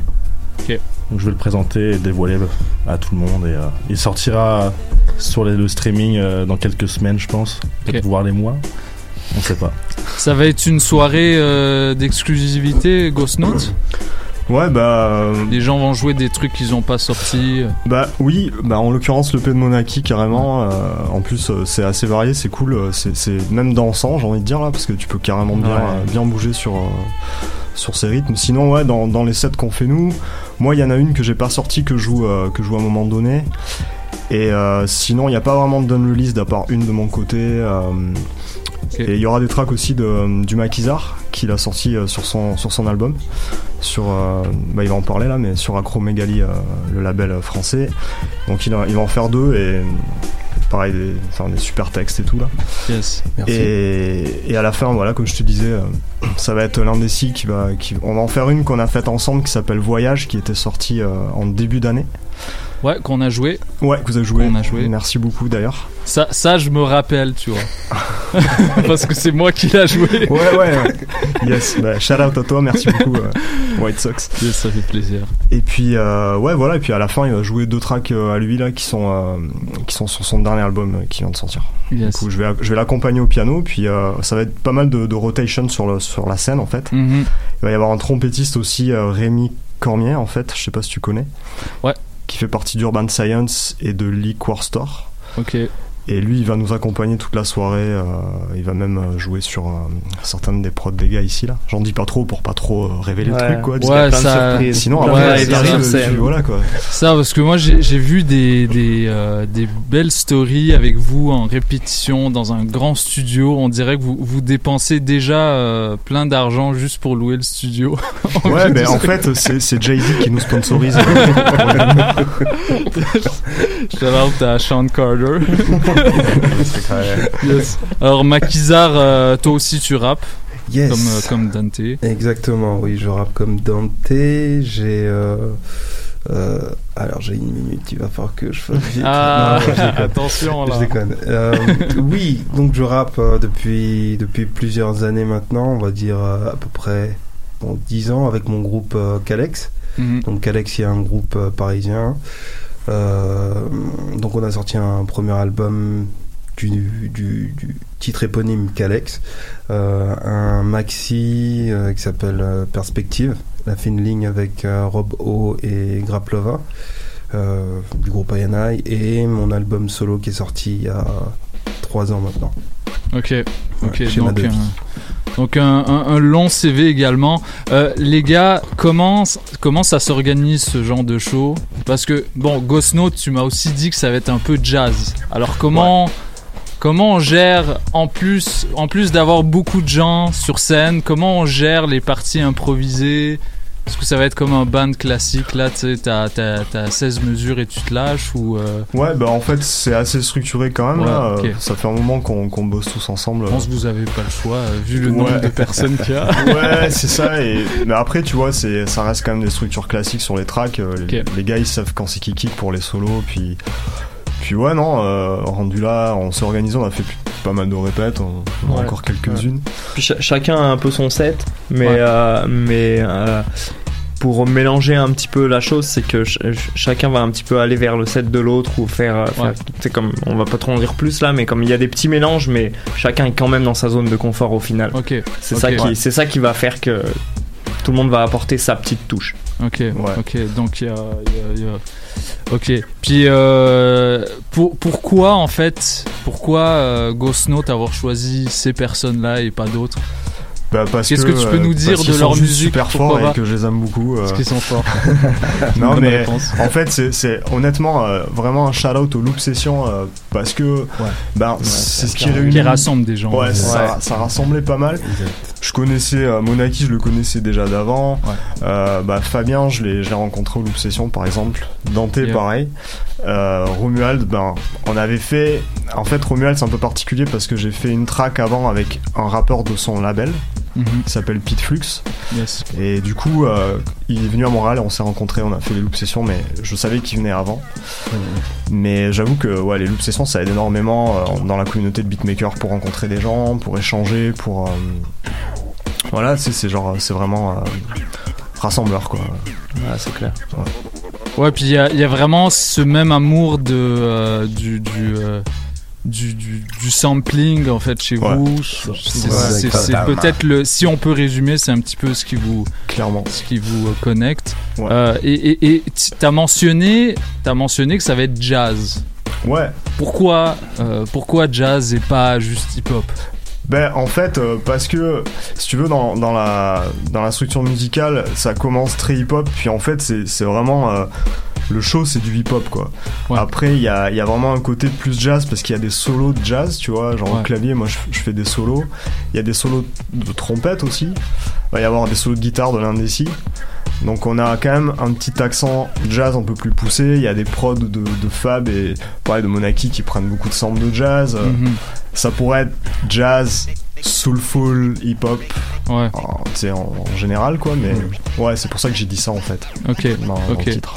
Ok. Donc, je vais le présenter et le dévoiler à tout le monde. Et, euh, il sortira sur les- le streaming dans quelques semaines, je pense. Peut-être voir les mois. On sait pas. Ça va être une soirée d'exclusivité Ghost Note? Ouais, bah. euh, Les gens vont jouer des trucs qu'ils ont pas sortis. Bah oui, bah en l'occurrence le P de Monaki carrément. euh, en plus euh, c'est assez varié, c'est cool, c'est c'est même dansant j'ai envie de dire là parce que tu peux carrément bien, Ouais. euh, bien bouger sur euh, sur ces rythmes. Sinon ouais dans, dans les sets qu'on fait nous, moi il y en a une que j'ai pas sortie que je joue euh, que je joue à un moment donné. Et euh, sinon il n'y a pas vraiment de done release à part une de mon côté. Euh, Et il y aura des tracks aussi de, du Maquisard qu'il a sorti euh, sur son sur son album. Sur, euh, bah, il va en parler là, mais sur Acromegaly, euh, le label euh, français. Donc il, a- il va en faire deux et pareil, des, enfin, des super textes et tout là. Yes. Et, et à la fin, voilà, comme je te disais, euh, ça va être l'Indécis qui va, qui, on va en faire une qu'on a faite ensemble qui s'appelle Voyage, qui était sortie euh, en début d'année. Ouais, qu'on a joué. Ouais, que vous avez joué. Qu'on a joué. Merci beaucoup d'ailleurs. Ça, ça, je me rappelle, tu vois. [laughs] Parce que c'est moi qui l'a joué. Ouais, ouais. yes, bah, shout out à toi, merci beaucoup, euh, White Sox. Yes, ça fait plaisir. Et puis, euh, ouais, voilà, et puis à la fin, il va jouer deux tracks euh, à lui là qui sont, euh, qui sont sur son dernier album qui vient de sortir. Yes. Du coup, je vais, je vais l'accompagner au piano, puis ça va être pas mal de, de rotation sur, le, sur la scène en fait. Mhm. Il va y avoir un trompettiste aussi, Rémi Cormier en fait, je sais pas si tu connais. Ouais. Qui fait partie d'Urban Science et de Liquor Store. Ok. Et lui, il va nous accompagner toute la soirée. euh, il va même euh, jouer sur euh, certaines des prods des gars ici là. J'en dis pas trop pour pas trop euh, révéler Ouais. le truc quoi. Ouais, parce qu'il y a plein de ça-. Sinon, Ouais, après, ça c'est arrive, tu- voilà quoi. Ça, parce que moi j'ai vu des, des, euh, des belles stories avec vous en répétition dans un grand studio. On dirait que vous, vous dépensez déjà euh, plein d'argent juste pour louer le studio. [laughs] Ouais, ben en fait, c'est c'est Jay-Z qui nous sponsorise. Shout out à Sean Carter. [laughs] [laughs] Yes. Alors, Makizar, euh, toi aussi tu rappes Yes. comme, euh, comme Dante. Exactement, oui, je rappe comme Dante. J'ai. euh, euh, alors, j'ai une minute, il va falloir que je fasse vite. Ah, je [laughs] attention, là. Je déconne. Euh, oui, donc je rappe euh, depuis, depuis plusieurs années maintenant, on va dire euh, à peu près bon, 10 ans avec mon groupe euh, Calex. Mhm. Donc, Calex, il y a un groupe euh, parisien. Euh, donc, on a sorti un premier album du, titre éponyme Calex, euh, un maxi euh, qui s'appelle Perspective, la fine ligne avec Rob O et Graplova du groupe INI et mon album solo qui est sorti il y a 3 ans maintenant. Ok, ok. Ouais, donc, vie. donc un, un- un long CV également. Euh, les gars, comment, comment ça s'organise ce genre de show? Parce que, bon, Ghost Note, tu m'as aussi dit que ça va être un peu jazz. Alors comment, comment on gère, en plus, en plus d'avoir beaucoup de gens sur scène, comment on gère les parties improvisées? Est-ce que ça va être comme un band classique Là, tu sais, t'as, t'as- t'as 16 mesures et tu te lâches ou... euh, Ouais, bah en fait, c'est assez structuré quand même. Ouais, là. Ça fait un moment qu'on qu'on bosse tous ensemble. Je pense que vous avez pas le choix, euh, vu le nombre de personnes qu'il y a. [laughs] ouais, c'est ça. Et... Mais après, tu vois, c'est ça reste quand même des structures classiques sur les tracks. Euh, les gars, ils savent quand c'est qui kick pour les solos. Puis, puis ouais, non, euh, rendu là, on s'est organisé, on a fait pas mal de répètes, on on en a encore quelques-unes. Chacun a un peu son set, mais, Ouais. euh, mais euh, pour mélanger un petit peu la chose, c'est que ch- ch- chacun va un petit peu aller vers le set de l'autre ou faire. C'est comme, on va pas trop en dire plus là, mais comme il y a des petits mélanges, mais chacun est quand même dans sa zone de confort au final. Ok. C'est ça qui, Ouais. c'est ça qui va faire que tout le monde va apporter sa petite touche. Ok, ok, donc il y a, il y a- il y a- Ok, puis euh, pour, pourquoi en fait, pourquoi euh, Ghost Note avoir choisi ces personnes-là et pas d'autres? Bah, parce Qu'est-ce que, tu peux euh, nous dire parce de leur musique super pas et que je les aime beaucoup. euh. Parce qu'ils sont forts. [laughs] non mais en fait c'est, c'est honnêtement euh, vraiment un shout out au Loop Session euh, parce que ben c'est ce qui clairement. réunit Qui rassemble des gens. ouais, Ouais. Ça, ça rassemblait pas mal je connaissais euh, Monaki je le connaissais déjà d'avant. Euh, bah, Fabien je l'ai, rencontré au Loop Session par exemple. Dante Yeah. pareil. Euh, Romuald ben on avait fait en fait Romuald c'est un peu particulier parce que j'ai fait une track avant avec un rappeur de son label Mhm. qui s'appelle Pete Flux Yes. et du coup, euh, il est venu à Montréal et on s'est rencontrés, on a fait les loop sessions, mais je savais qu'il venait avant. Mais j'avoue que ouais, les loop sessions, ça aide énormément euh, dans la communauté de beatmakers pour rencontrer des gens, pour échanger, pour. euh, voilà, c'est c'est genre, c'est vraiment rassembleur quoi. Ouais, c'est clair. Ouais, puis il y a, il y a vraiment ce même amour de, du, du, du, du, du sampling en fait chez Ouais. vous. C'est peut-être le, si on peut résumer, c'est un petit peu ce qui vous, clairement, ce qui vous euh, connecte. Euh, et t'as mentionné, t'as mentionné que ça va être jazz. Ouais. Pourquoi, euh, pourquoi jazz et pas juste hip hop Ben en fait euh, parce que si tu veux dans, dans la dans la structure musicale ça commence très hip hop puis en fait c'est c'est vraiment euh, le show c'est du hip hop quoi. Après il y a il y a vraiment un côté plus jazz parce qu'il y a des solos de jazz tu vois genre Ouais. au clavier moi je, je fais des solos il y a des solos de trompette aussi il va y avoir des solos de guitare de l'indécis donc on a quand même un petit accent jazz un peu plus poussé. Il y a des prods de, de Fab et pareil de Monaki qui prennent beaucoup de samples de jazz. Euh, Mhm. Ça pourrait être jazz, soulful, hip-hop. Ouais. En, tu sais, en, en général quoi. Mais ouais, c'est pour ça que j'ai dit ça en fait. Ok. Dans, dans le ok. titre.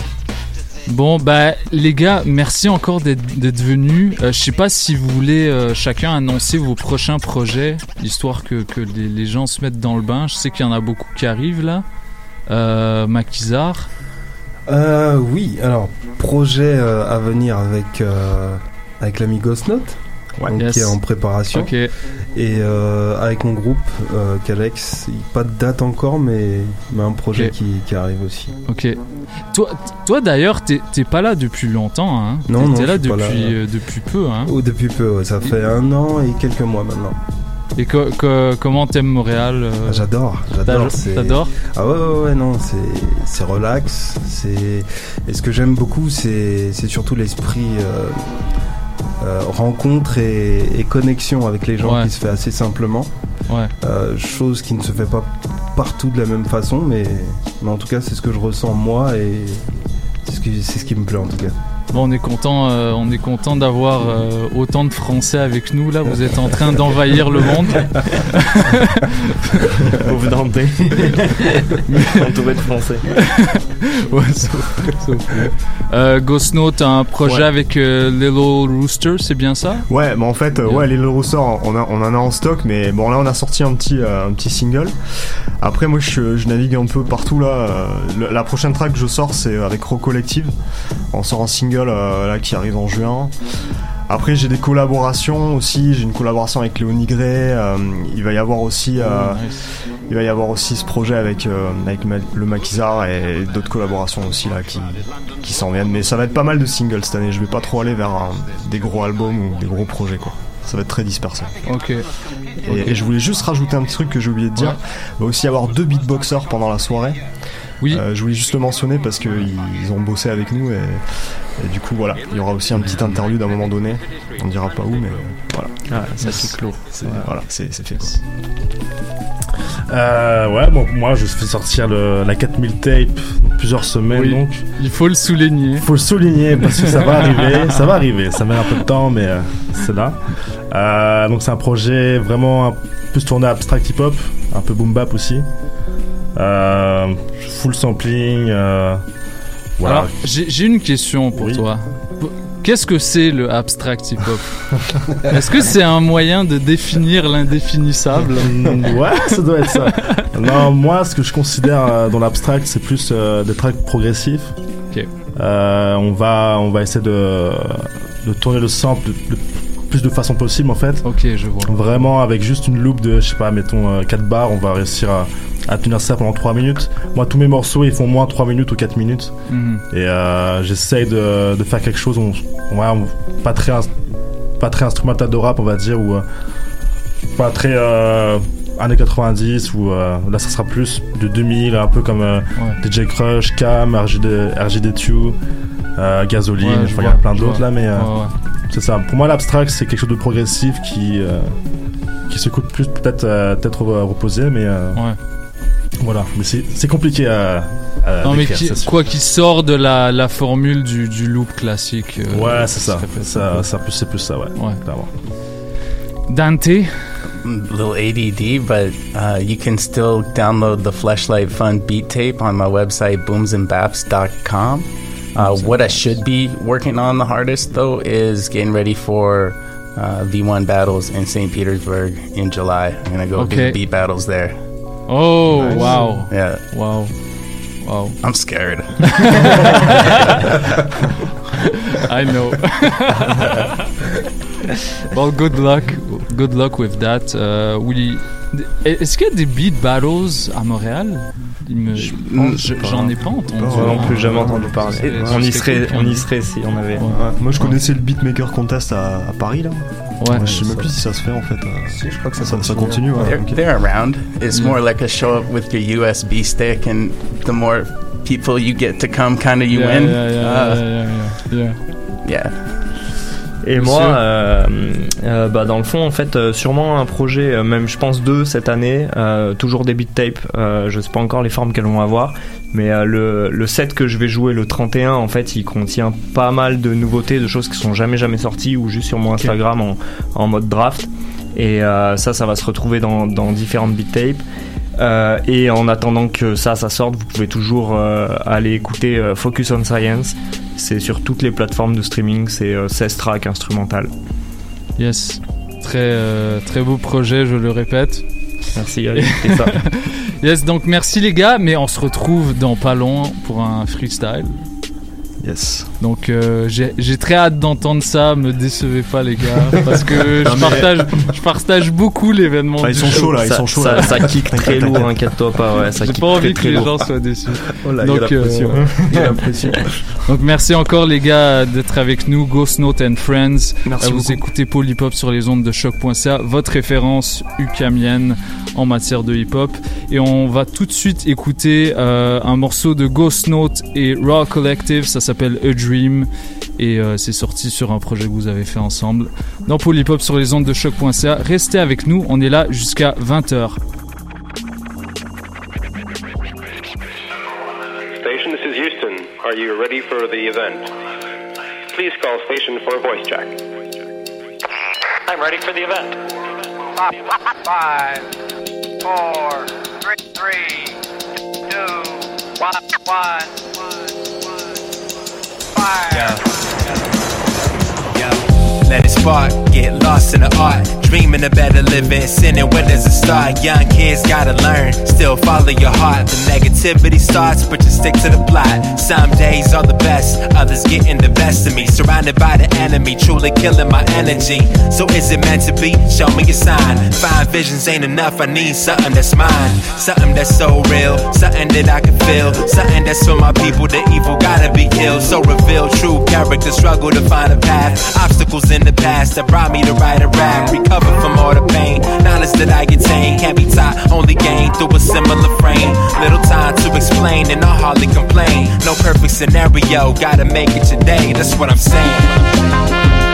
Bon, bah, les gars, merci encore d'être venus. Euh, je sais pas si vous voulez euh, chacun annoncer vos prochains projets, histoire que, les, gens se mettent dans le bain. Je sais qu'il y en a beaucoup qui arrivent là. Euh. Euh, oui, alors, projet euh, à venir avec, avec l'ami Ghost Note, donc, Yes. qui est en préparation. Et euh, avec mon groupe, euh, Calex, pas de date encore, mais, mais un projet qui, qui arrive aussi. Ok. Toi, toi d'ailleurs, t'es pas là depuis longtemps, hein Non, non, T'es là depuis, là. euh, depuis peu, hein Oh, depuis peu, ouais, ça fait un an et quelques mois maintenant. Et co- co- comment t'aimes Montréal euh, Ah, J'adore, j'adore. T'adores? Ah ouais, ouais, ouais, non, c'est, relax. Et ce que j'aime beaucoup, c'est, c'est surtout l'esprit euh, euh, rencontre et, et connexion avec les gens Ouais. qui se fait assez simplement. Ouais. Euh, chose qui ne se fait pas partout de la même façon, mais, mais en tout cas, c'est ce que je ressens moi et c'est ce, qui, c'est ce qui me plaît en tout cas. Bon, on est content, euh, on est content d'avoir euh, autant de Français avec nous là. Vous êtes en train d'envahir le monde. [laughs] Vous venez. [laughs] Entouré de français. [laughs] ouais, sauf, sauf. Euh, Ghost Note a un projet Ouais. avec euh, Little Rooster, c'est bien ça? Ouais, bah en fait, euh, ouais, Little Rooster, on, a, on en a en stock, mais bon, là, on a sorti un petit, euh, un petit single. Après, moi, je, je navigue un peu partout là. Euh, la prochaine track que je sors, c'est avec Rock Collective. On sort un single euh, là qui arrive en juin. Après, j'ai des collaborations aussi. J'ai une collaboration avec Léonie Gray. euh, il va y avoir aussi, euh, il va y avoir aussi ce projet avec euh, le Maquisard et d'autres collaborations aussi là qui qui s'en viennent. Mais ça va être pas mal de singles cette année. Je vais pas trop aller vers un- des gros albums ou des gros projets quoi. Ça va être très dispersé. Ok. Et, et je voulais juste rajouter un petit truc que j'ai oublié de dire. Il va aussi y avoir deux beatboxers pendant la soirée. Oui. Euh, je voulais juste le mentionner parce qu'ils ils ont bossé avec nous et, et du coup voilà, il y aura aussi un petit interlude à un moment donné. On dira pas où mais voilà. Ah, ça, c'est clos. C'est, Voilà, c'est, c'est fait quoi. Euh, ouais, bon, moi je fais sortir le, la 4000 tape dans plusieurs semaines Oui. donc. Il faut le souligner. Faut le souligner parce que ça va arriver, ça va arriver, ça met un peu de temps mais euh, c'est là. Euh, donc c'est un projet vraiment un- plus tourné abstract hip hop, un peu boom bap aussi. Euh, full sampling. euh, voilà. Alors, j'ai une question pour toi. Qu'est-ce que c'est le abstract hip-hop [laughs] Est-ce que c'est un moyen de définir l'indéfinissable [laughs] Mm, ouais, ça doit être ça. Non, moi, ce que je considère euh, dans l'abstract, c'est plus euh, des tracks progressifs. Euh, on va, on va essayer de, de tourner le sample le, le plus de façon possible en fait. Ok, je vois. Vraiment avec juste une loupe de, je sais pas, mettons euh, 4 bars, on va réussir à, à tenir ça pendant 3 minutes. Moi, tous mes morceaux, ils font moins 3 minutes ou 4 minutes. Mhm. Et euh, j'essaye de, de faire quelque chose, on, ouais, on- pas très, pas très instrumental de rap, on va dire, ou euh, pas très euh, années 90, ou euh, là ça sera plus de 2000, un peu comme DJ Crush, Cam, RGD, RGD2, euh, Gasoline, Ouais, je a vois, plein je d'autres là, mais Ouais, c'est ça. Pour moi, l'abstract, c'est quelque chose de progressif qui, qui s'écoute plus peut-être peut-être reposé, mais euh, voilà. Mais c'est c'est compliqué à, à Non mais qui- c'est quoi qu'il sort de la, la formule du, du loop classique. euh, Ouais, c'est ça. qui se répète. Ça, ça plus- c'est plus ça, ouais. clairement. Dante little ADD, but uh, you can still download the Fleshlight Fun beat tape on my website, boomsandbaps.com. Uh, what I should be working on the hardest, though, is getting ready for uh, V1 battles in St. Petersburg in July. I'm going to go Okay. do beat battles there. Oh, Nice. wow. Yeah. Wow. Wow. I'm scared. [laughs] I know. [laughs] well, good luck. Good luck with that. Uh, we... Est-ce qu'il y a des beat battles à Montréal? Me- J'en ai pas entendu. Moi non plus, jamais entendu parler. On, y serait, on y serait si on avait. Moi je connaissais le Beatmaker Contest à, à Paris là. Ouais. je sais même plus si ça se fait en fait. Si, je crois que ça, ça, ça continue. ouais. They're, Ok. they're around. It's more like a show up with your USB stick, and the more people you get to come, kind of you Yeah, win. yeah, yeah, Uh, yeah, yeah, yeah. yeah. Et Monsieur. moi, euh, euh, bah, dans le fond, en fait, euh, sûrement un projet, même je pense deux cette année, toujours des beat tapes. Je sais pas encore les formes qu'elles vont avoir, mais le, le set que je vais jouer le 31, en fait, il contient pas mal de nouveautés, de choses qui sont jamais jamais sorties ou juste sur mon Instagram en, en mode draft. Et ça, ça va se retrouver dans, dans différentes beat tapes. Euh, et en attendant que ça, ça sorte, vous pouvez toujours euh, aller écouter euh, Focus on Science. C'est sur toutes les plateformes de streaming, c'est euh, 16 tracks instrumentales. Yes. Très, très beau projet, je le répète. Merci, ça. [laughs] yes, donc merci les gars, mais on se retrouve dans pas long pour un freestyle. Yes. Donc euh, j'ai très hâte d'entendre ça, me décevez pas les gars, [laughs] parce que je partage, je partage beaucoup l'événement. Ah, ils sont chauds, là, ils ça, sont chauds, ça, là. ça kick très lourd, inquiète-toi pas, ouais, ça J'ai kick pas très, envie que très les lourd. gens soient déçus. Oh là, [laughs] la pression. donc merci encore les gars d'être avec nous, Ghost Note and Friends. Merci Euh, vous beaucoup. écoutez Hop sur les ondes de choc.ca, votre référence ukamienne en matière de hip hop. Et on va tout de suite écouter euh, un morceau de Ghost Note et Raw Collective, ça s'appelle A Dream. Et euh, c'est sorti sur un projet que vous avez fait ensemble. Dans Hop sur les ondes de choc.ca, restez avec nous, on est là jusqu'à 20h. Station, this is Houston. Are you ready for the event? Please call station for a voice check. I'm ready for the event. Five, four, three, three, two, one, one. Fire. Let it spark, get lost in the art. Dreaming of better living, sinning where there's a start. Young kids gotta learn, still follow your heart. The negativity starts, but you stick to the plot. Some days are the best, others getting the best of me. Surrounded by the enemy, truly killing my energy. So is it meant to be? Show me a sign. Five visions ain't enough, I need something that's mine. Something that's so real, something that I can feel. Something that's for my people, the evil gotta be killed. So reveal true character, struggle to find a path. Obstacles in the past that brought me to write a rap. Recover from all the pain, knowledge that I attain can't be taught, only gained through a similar frame. Little time to explain, and I hardly complain. No perfect scenario, gotta make it today. That's what I'm saying.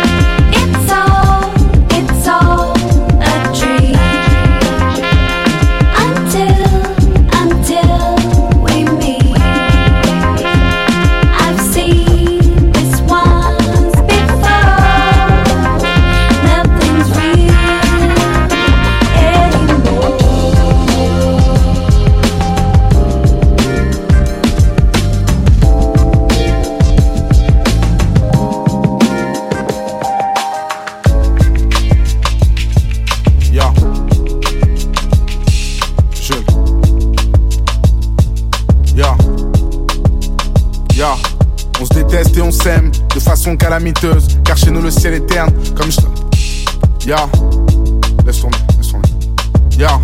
De façon calamiteuse. Car chez nous le ciel est terne. Comme je. Yeah. Laisse tourner, laisse tourner. Yeah.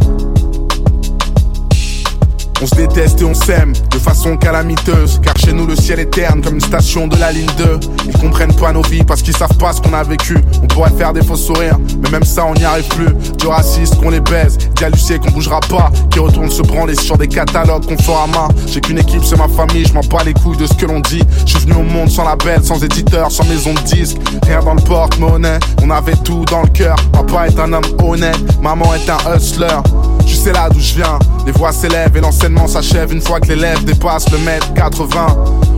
On se déteste et on s'aime de façon calamiteuse. Car chez nous le ciel est terne comme une station de la ligne 2 Ils comprennent pas nos vies parce qu'ils savent pas ce qu'on a vécu. On pourrait faire des faux sourires mais même ça on n'y arrive plus. Du raciste qu'on les baise, d'Alucier qu'on bougera pas. Qui retourne se branler sur des catalogues qu'on fera à main J'ai qu'une équipe c'est ma famille, je m'en bats les couilles de ce que l'on dit. Je suis venu au monde sans label, sans éditeur, sans maison de disque Rien dans le porte-monnaie, on avait tout dans le cœur. Papa est un homme honnête, maman est un hustler. Tu sais là d'où je viens, les voix s'élèvent et s'achève une fois que l'élève dépasse le mètre 80.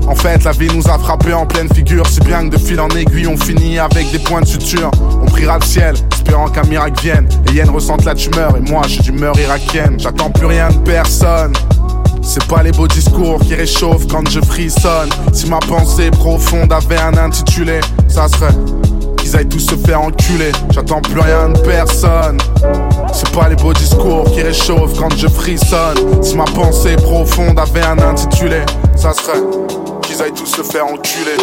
En fait, la vie nous a frappé en pleine figure, si bien que de fil en aiguille, on finit avec des points de suture. On priera le ciel, espérant qu'un miracle vienne. Les hyènes ressentent la tumeur et moi, j'ai d'humeur irakienne. J'attends plus rien de personne. C'est pas les beaux discours qui réchauffent quand je frissonne. Si ma pensée profonde avait un intitulé, ça serait qu'ils aillent tous se faire enculer. J'attends plus rien de personne. C'est pas les beaux discours qui réchauffent quand je frissonne. Si ma pensée profonde avait un intitulé, ça serait qu'ils aillent tous se faire enculer.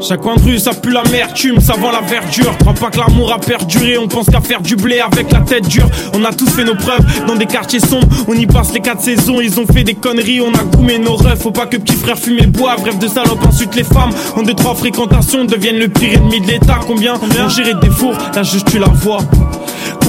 Chaque coin de rue, ça pue l'amertume, ça vend la verdure. Crois pas que l'amour a perduré, on pense qu'à faire du blé avec la tête dure. On a tous fait nos preuves dans des quartiers sombres, on y passe les quatre saisons. Ils ont fait des conneries, on a goumé nos refs. Faut pas que petit frère fume et boit, bref de salope. Ensuite, les femmes, en deux, trois fréquentations, deviennent le pire ennemi de l'État. Combien on gérer des fours, là juste tu la vois.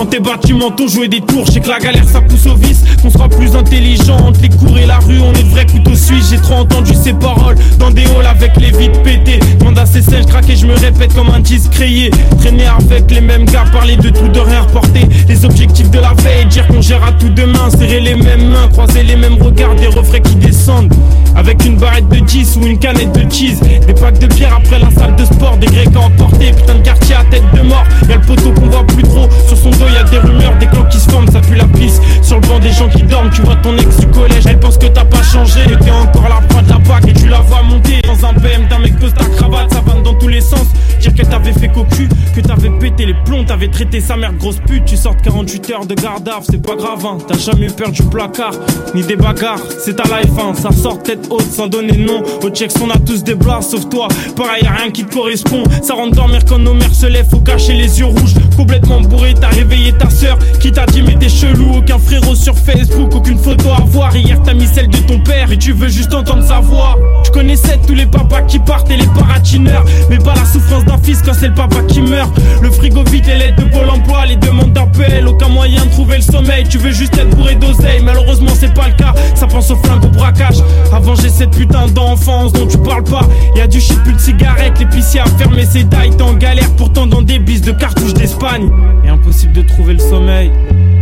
Quand tes bâtiments t'ont joué des tours, je sais que la galère ça pousse au vice. Qu'on sera plus intelligent entre les cours et la rue, on est de vrais couteaux suisses. J'ai trop entendu ces paroles dans des halls avec les vides pétées. Demande à ces sèches, craquer, je me répète comme un discréé. Traîner avec les mêmes gars, parler de tout, de rien reporter. Les objectifs de la veille, dire qu'on gère à tout demain. Serrer les mêmes mains, croiser les mêmes regards, des refrains qui descendent. Avec une barrette de 10 ou une canette de cheese. Des packs de bière après la salle de sport, des grecs à emporter. Putain de quartier à tête de mort. Y'a le poteau qu'on voit plus trop. Sur son dos, y'a des rumeurs, des clans qui se forment, ça pue la pisse. Sur le banc des gens qui dorment, tu vois ton ex du collège. Elle pense que t'as pas changé. Que t'es encore la proie de la PAC et tu la vois monter dans un BM d'un mec pose ta cravate, ça va dans tous les sens. Dire que t'avais fait cocu, que t'avais pété les plombs, t'avais traité sa mère de grosse pute. Tu sortes 48 heures de garde c'est pas grave, hein. T'as jamais eu peur du placard, ni des bagarres. C'est ta life, hein. Ça sort tête haute sans donner de nom. Au checks, on a tous des blas, sauf toi. Pareil, y'a rien qui te correspond. Ça rentre dormir quand nos mères se lèvent, faut cacher les yeux rouges. Complètement bourré, t'as réveillé ta sœur qui t'a dit mais t'es chelou. Aucun frérot sur Facebook, aucune photo à voir. Hier t'as mis celle de ton père et tu veux juste entendre sa voix. Je connaissais tous les papas qui partent et les paratineurs. Mais pas la souffrance d'un fils quand c'est le papa qui meurt. Le frigo vide, les lettres de Pôle emploi, les demandes d'appel. Aucun moyen de trouver le sommeil. Tu veux juste être bourré d'oseille. Malheureusement, c'est pas le cas. Ça pense au flingue, au braquage. Avant, j'ai cette putain d'enfance dont tu parles pas. Y a du shit, plus de cigarettes. L'épicier a fermé ses dailles. T'es en galère pourtant dans des bises de cartouches d'Espagne. Et impossible trouver le sommeil.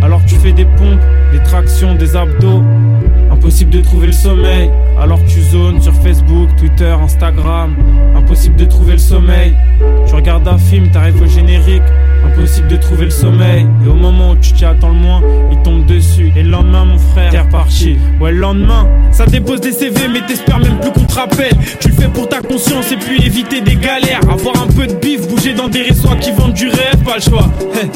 Alors tu fais des pompes, des tractions, des abdos. Impossible de trouver le sommeil. Alors tu zones sur Facebook, Twitter, Instagram. Impossible de trouver le sommeil. Tu regardes un film, t'arrives au générique. Impossible de trouver le sommeil. Et au moment où tu t'y attends le moins, il tombe dessus. Et le lendemain, mon frère, t'es reparti. Ouais, le lendemain, ça dépose des CV, mais t'espères même plus qu'on te rappelle. Tu le fais pour ta conscience et puis éviter des galères. Avoir un peu de bif, bouger dans des réseaux qui vendent du rêve, pas le choix. [laughs]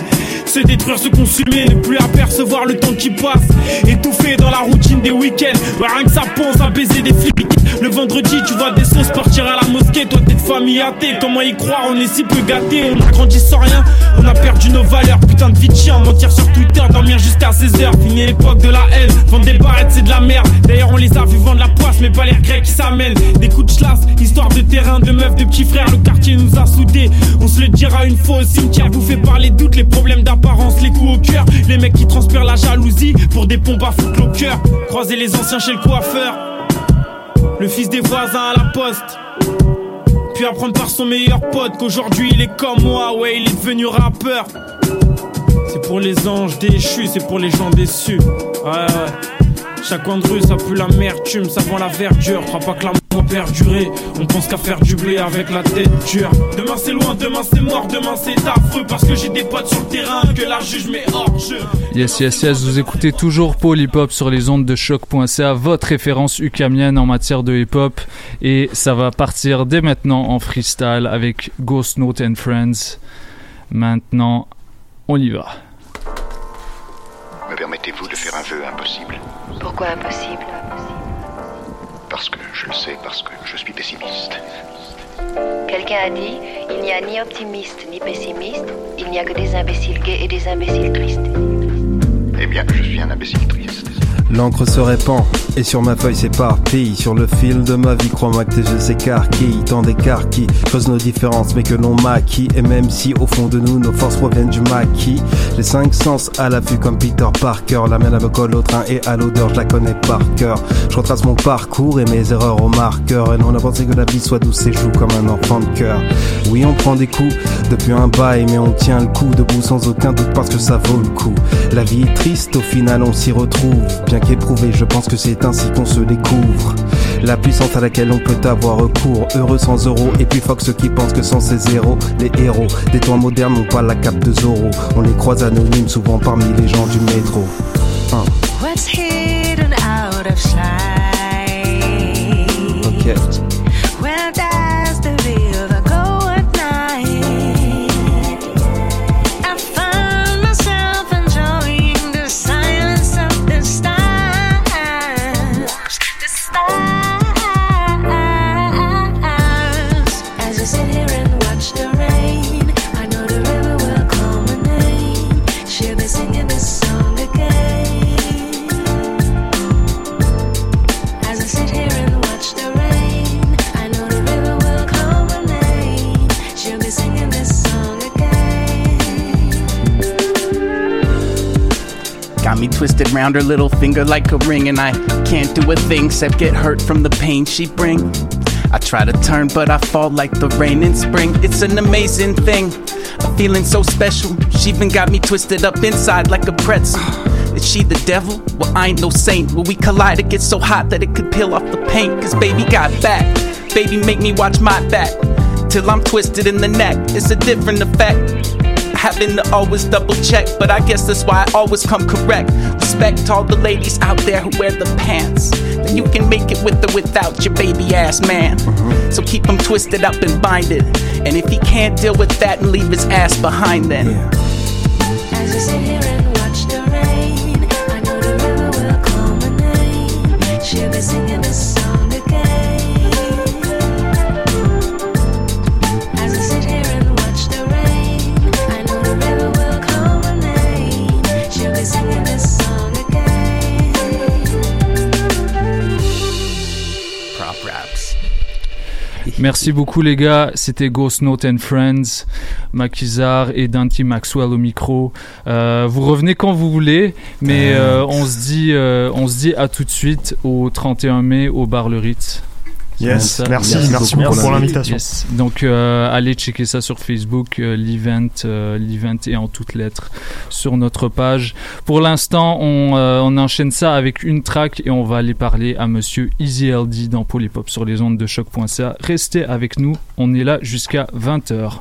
Se détruire, se consumer, ne plus apercevoir le temps qui passe. Étouffer dans la routine des week-ends. Ouais, rien que ça pense à baiser des flics. Le vendredi, tu vois des sauces partir à la mosquée. Toi, t'es de famille athée. Comment y croire? On est si peu gâtés. On a grandi sans rien. On a perdu nos valeurs. Putain de vie chien. Mentir sur Twitter, dormir jusqu'à 16h. Fini l'époque de la haine. Vendre des barrettes, c'est de la merde. D'ailleurs, on les a vu vendre la poisse, mais pas les grecs qui s'amènent. Des coups de chlasse, histoire de terrain, de meufs, de petits frères. Le quartier nous a soudés. On se le dira une fois au cimetière. Bouffé par les doutes, les problèmes d'apparence, les coups au cœur. Les mecs qui transpirent la jalousie pour des pompes à foutre le cœur. Croiser les anciens chez le coiffeur. Le fils des voisins à la poste. Puis apprendre par son meilleur pote qu'aujourd'hui il est comme moi, ouais, il est devenu rappeur. C'est pour les anges déchus, c'est pour les gens déçus. Ouais, ouais. Chaque coin de rue, ça pue l'amertume, ça vend la verdure. Crois pas que l'amour perdurer. On pense qu'à faire du blé avec la tête dure. Demain c'est loin, demain c'est mort, demain c'est affreux. Parce que j'ai des potes sur le terrain que la juge met hors jeu. Yes, yes, yes, vous écoutez toujours Paul Hip Hop sur les ondes de choc.ca, votre référence ukamienne en matière de hip hop. Et ça va partir dès maintenant en freestyle avec Ghost Note and Friends. Maintenant, on y va. Me permettez-vous de faire un vœu impossible? Pourquoi impossible? Parce que je le sais, parce que je suis pessimiste. Quelqu'un a dit il n'y a ni optimiste ni pessimiste, il n'y a que des imbéciles gays et des imbéciles tristes. Eh bien, je suis un imbécile triste. L'encre se répand et sur ma feuille s'éparpille Sur le fil de ma vie, crois-moi que tes yeux s'écarquillent. Tant d'écarts qui creusent nos différences mais que l'on maquille. Et même si au fond de nous nos forces proviennent du maquis Les cinq sens à l'affût comme Peter Parker. La main me colle au train et à l'odeur je la connais par cœur. Je retrace mon parcours et mes erreurs au marqueur. Et non on a que la vie soit douce et joue comme un enfant de cœur. Oui on prend des coups depuis un bail mais on tient le coup debout sans aucun doute parce que ça vaut le coup. La vie est triste au final on s'y retrouve Bien qu'éprouvé je pense que c'est ainsi qu'on se découvre. La puissance à laquelle on peut avoir recours Heureux sans euros et puis Fox qui pensent que sans ces zéros Les héros des temps modernes n'ont pas la cape de Zorro. On les croise anonymes souvent parmi les gens du métro. Hein. Twisted round her little finger like a ring, and I can't do a thing except get hurt from the pain she bring. I try to turn, but I fall like the rain in spring. It's an amazing thing. I'm feeling so special. She even got me twisted up inside like a pretzel. Is she the devil? Well, I ain't no saint. Will we collide? It gets so hot that it could peel off the paint. Cause baby got back. Baby, make me watch my back. Till I'm twisted in the neck. It's a different effect. Having to always double check, but I guess that's why I always come correct. Respect all the ladies out there who wear the pants. Then you can make it with or without your baby ass man. So keep him twisted up and binded. And if he can't deal with that, and leave his ass behind then. As Merci beaucoup les gars, c'était Ghost Note and Friends, Makizar et Dante Maxwell au micro. Euh, vous revenez quand vous voulez, mais euh, on se dit, euh, on se dit à tout de suite au 31 mai au bar Le Ritz. Yes, Ça, merci, merci beaucoup pour l'invitation. Yes. Donc euh, allez checker ça sur Facebook, euh, l'event, euh, l'event est en toutes lettres sur notre page. Pour l'instant, on, euh, on enchaîne ça avec une track et on va aller parler à Monsieur Easy LD dans Polypop sur les ondes de choc.ca. Restez avec nous, on est là jusqu'à 20h.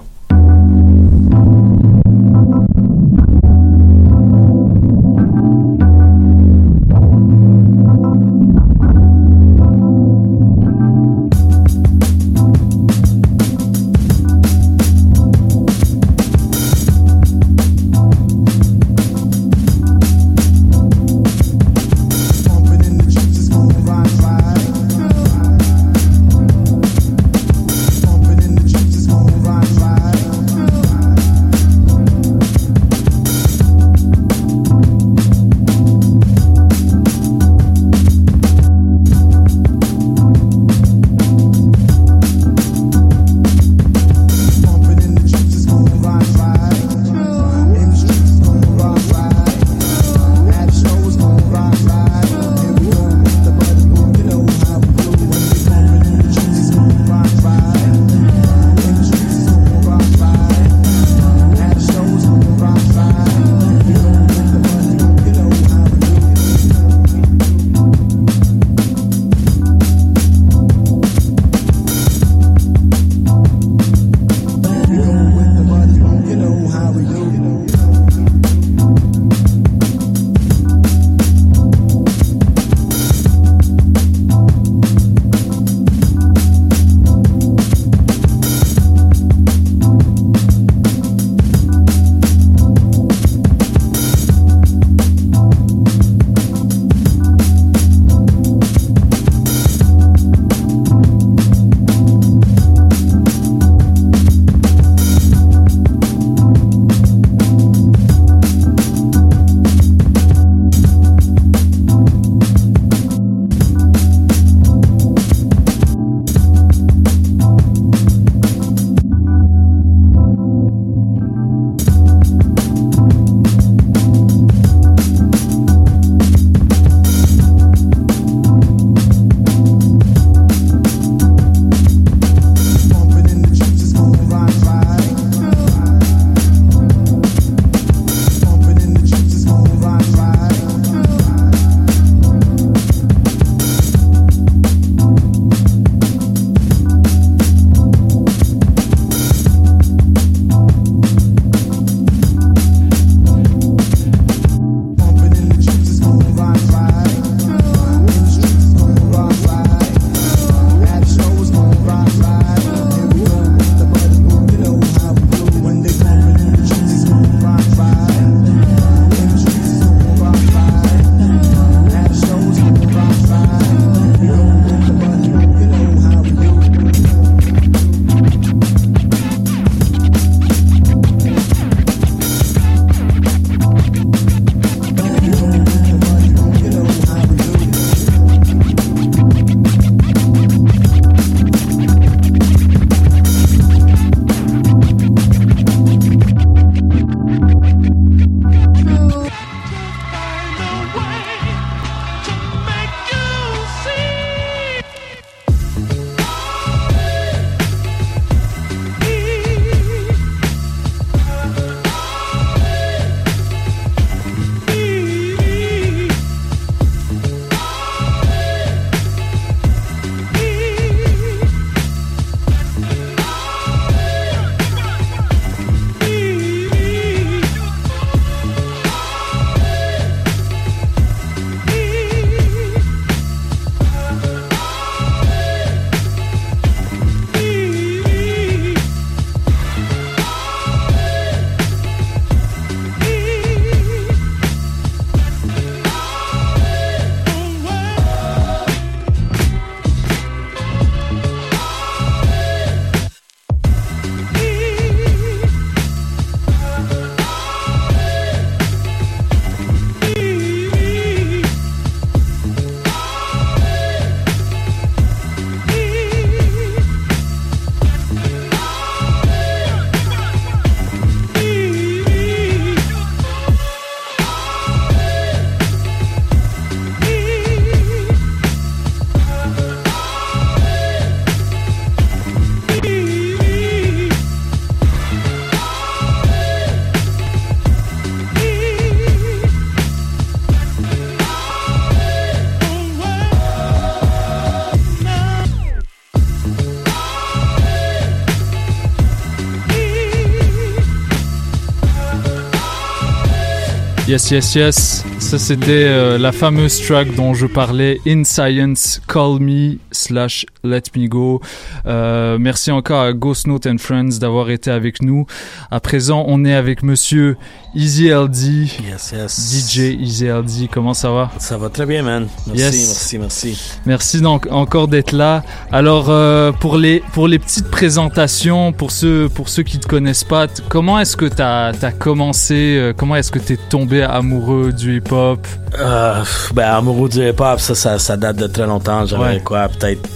Yes, yes, yes. Ça, c'était euh, la fameuse track dont je parlais, In Science, Call Me slash Let Me Go. Euh, merci encore à Ghost Note and Friends d'avoir été avec nous. À présent, on est avec monsieur Easy LD. Yes, yes. DJ Easy LD. Comment ça va? Ça va très bien, man. Merci, Yes. merci, merci. Merci donc encore d'être là. Alors euh, pour les pour les petites présentations, pour ceux pour ceux qui te connaissent pas, comment est-ce que t'as as commencé euh, Comment est-ce que t'es tombé amoureux du hip hop Euh, ben, amoureux du hip-hop, ça, ça, ça date de très longtemps. J'avais Ouais. quoi, peut-être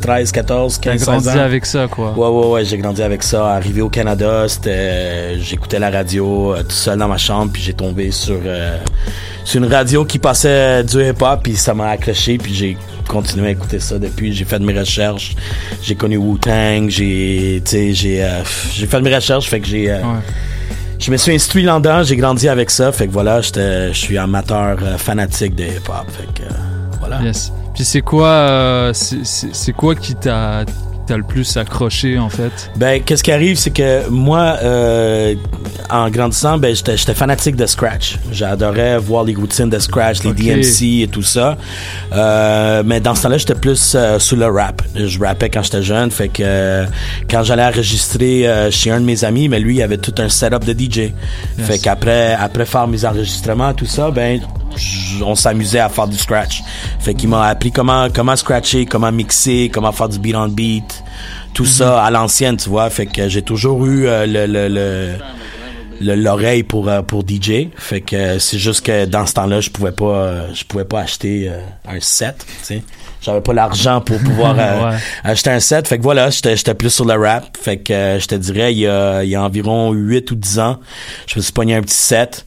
13, 14, 15, T'as grandi 16 ans. avec ça, quoi. Ouais, ouais, ouais, j'ai grandi avec ça. Arrivé au Canada, c'était, euh, j'écoutais la radio euh, tout seul dans ma chambre, puis j'ai tombé sur, euh, sur une radio qui passait du hip-hop, puis ça m'a accroché, puis j'ai continué à écouter ça depuis. J'ai fait de mes recherches, j'ai connu Wu-Tang, j'ai, tu sais, j'ai, euh, j'ai fait de mes recherches, fait que j'ai, je me suis instruit là-dedans, j'ai grandi avec ça, fait que voilà, je suis amateur fanatique de hip-hop, fait que voilà. Yes. Puis c'est quoi euh, c'est- quoi qui t'a le plus accroché en fait? Ben, qu'est-ce qui arrive, c'est que moi, euh, en grandissant, ben, j'étais j'étais fanatique de Scratch. J'adorais voir les routines de Scratch, les. DMC et tout ça. Euh, mais dans ce temps-là, j'étais plus euh, sur le rap. Je rappais quand j'étais jeune, fait que euh, quand j'allais enregistrer euh, chez un de mes amis, mais lui, il avait tout un setup de DJ. Fait qu'après après faire mes enregistrements, tout ça, ben, on s'amusait à faire du scratch. Fait qu'il m'a appris comment comment scratcher, comment mixer, comment faire du beat on beat, tout ça à l'ancienne, tu vois. Fait que j'ai toujours eu euh, le, le, le- le- l'oreille pour euh, pour DJ. Fait que euh, c'est juste que dans ce temps-là, je pouvais pas euh, je pouvais pas acheter un set, tu sais. J'avais pas l'argent pour pouvoir [laughs] euh, Ouais. acheter un set. Fait que voilà, j'étais j'étais plus sur le rap. Fait que euh, je te dirais il y a il y a environ 8 ou 10 ans, je me suis pogné un petit set.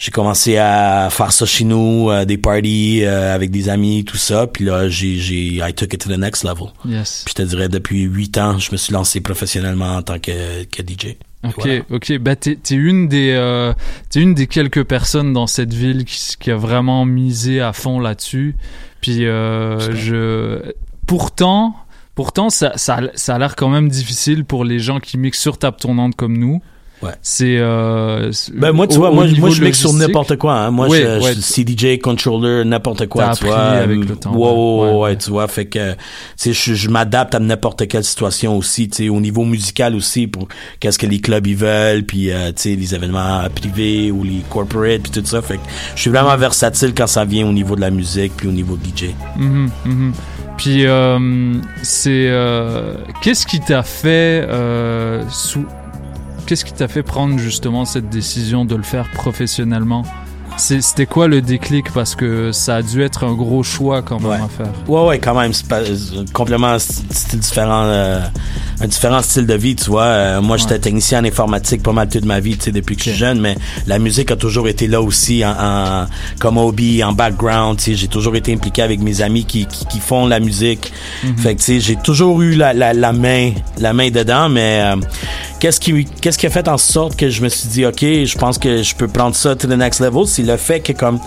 J'ai commencé à faire ça chez nous, euh, des parties euh, avec des amis, tout ça. Puis là, j'ai, j'ai, I took it to the next level. Yes. Puis je te dirais, depuis huit ans, je me suis lancé professionnellement en tant que, que DJ. Ok, Voilà. ok. Bah t'es t'es une des euh, t'es une des quelques personnes dans cette ville qui, a vraiment misé à fond là-dessus. Puis euh, je pourtant pourtant ça ça, a- ça a l'air quand même difficile pour les gens qui mixent sur table tournante comme nous. Ouais. C'est euh, Ben moi, tu au- vois, moi, moi je mixe sur n'importe quoi. Hein. Moi, Ouais, je, ouais. je suis CDJ, controller, n'importe quoi, T'as tu appris vois. avec le temps, Ouais, ouais. ouais, ouais, tu vois. Fait que, tu sais, je, je m'adapte à n'importe quelle situation aussi, tu sais, au niveau musical aussi, pour qu'est-ce que les clubs ils veulent, puis, euh, tu sais, les événements privés ou les corporate, puis tout ça. Fait que je suis vraiment versatile quand ça vient au niveau de la musique, puis au niveau de DJ. Mhm, mhm. Puis euh, c'est euh, qu'est-ce qui t'a fait euh, sous qu'est-ce qui t'a fait prendre justement cette décision de le faire professionnellement? C'était quoi le déclic? Parce que ça a dû être un gros choix quand même à faire. Ouais, ouais, quand même. C'est pas, complètement style différent, euh, un différent style de vie, tu vois. Euh, moi, j'étais technicien en informatique pas mal toute ma vie, tu sais, depuis que je suis jeune, mais la musique a toujours été là aussi, en, en- comme hobby, en background, tu sais. J'ai toujours été impliqué avec mes amis qui, qui, qui font la musique. Mhm. Fait que, tu sais, j'ai toujours eu la, la, la main, la main dedans, mais euh, qu'est-ce qui, qu'est-ce qui a fait en sorte que je me suis dit, ok, je pense que je peux prendre ça to the next level, c'est le fait que comme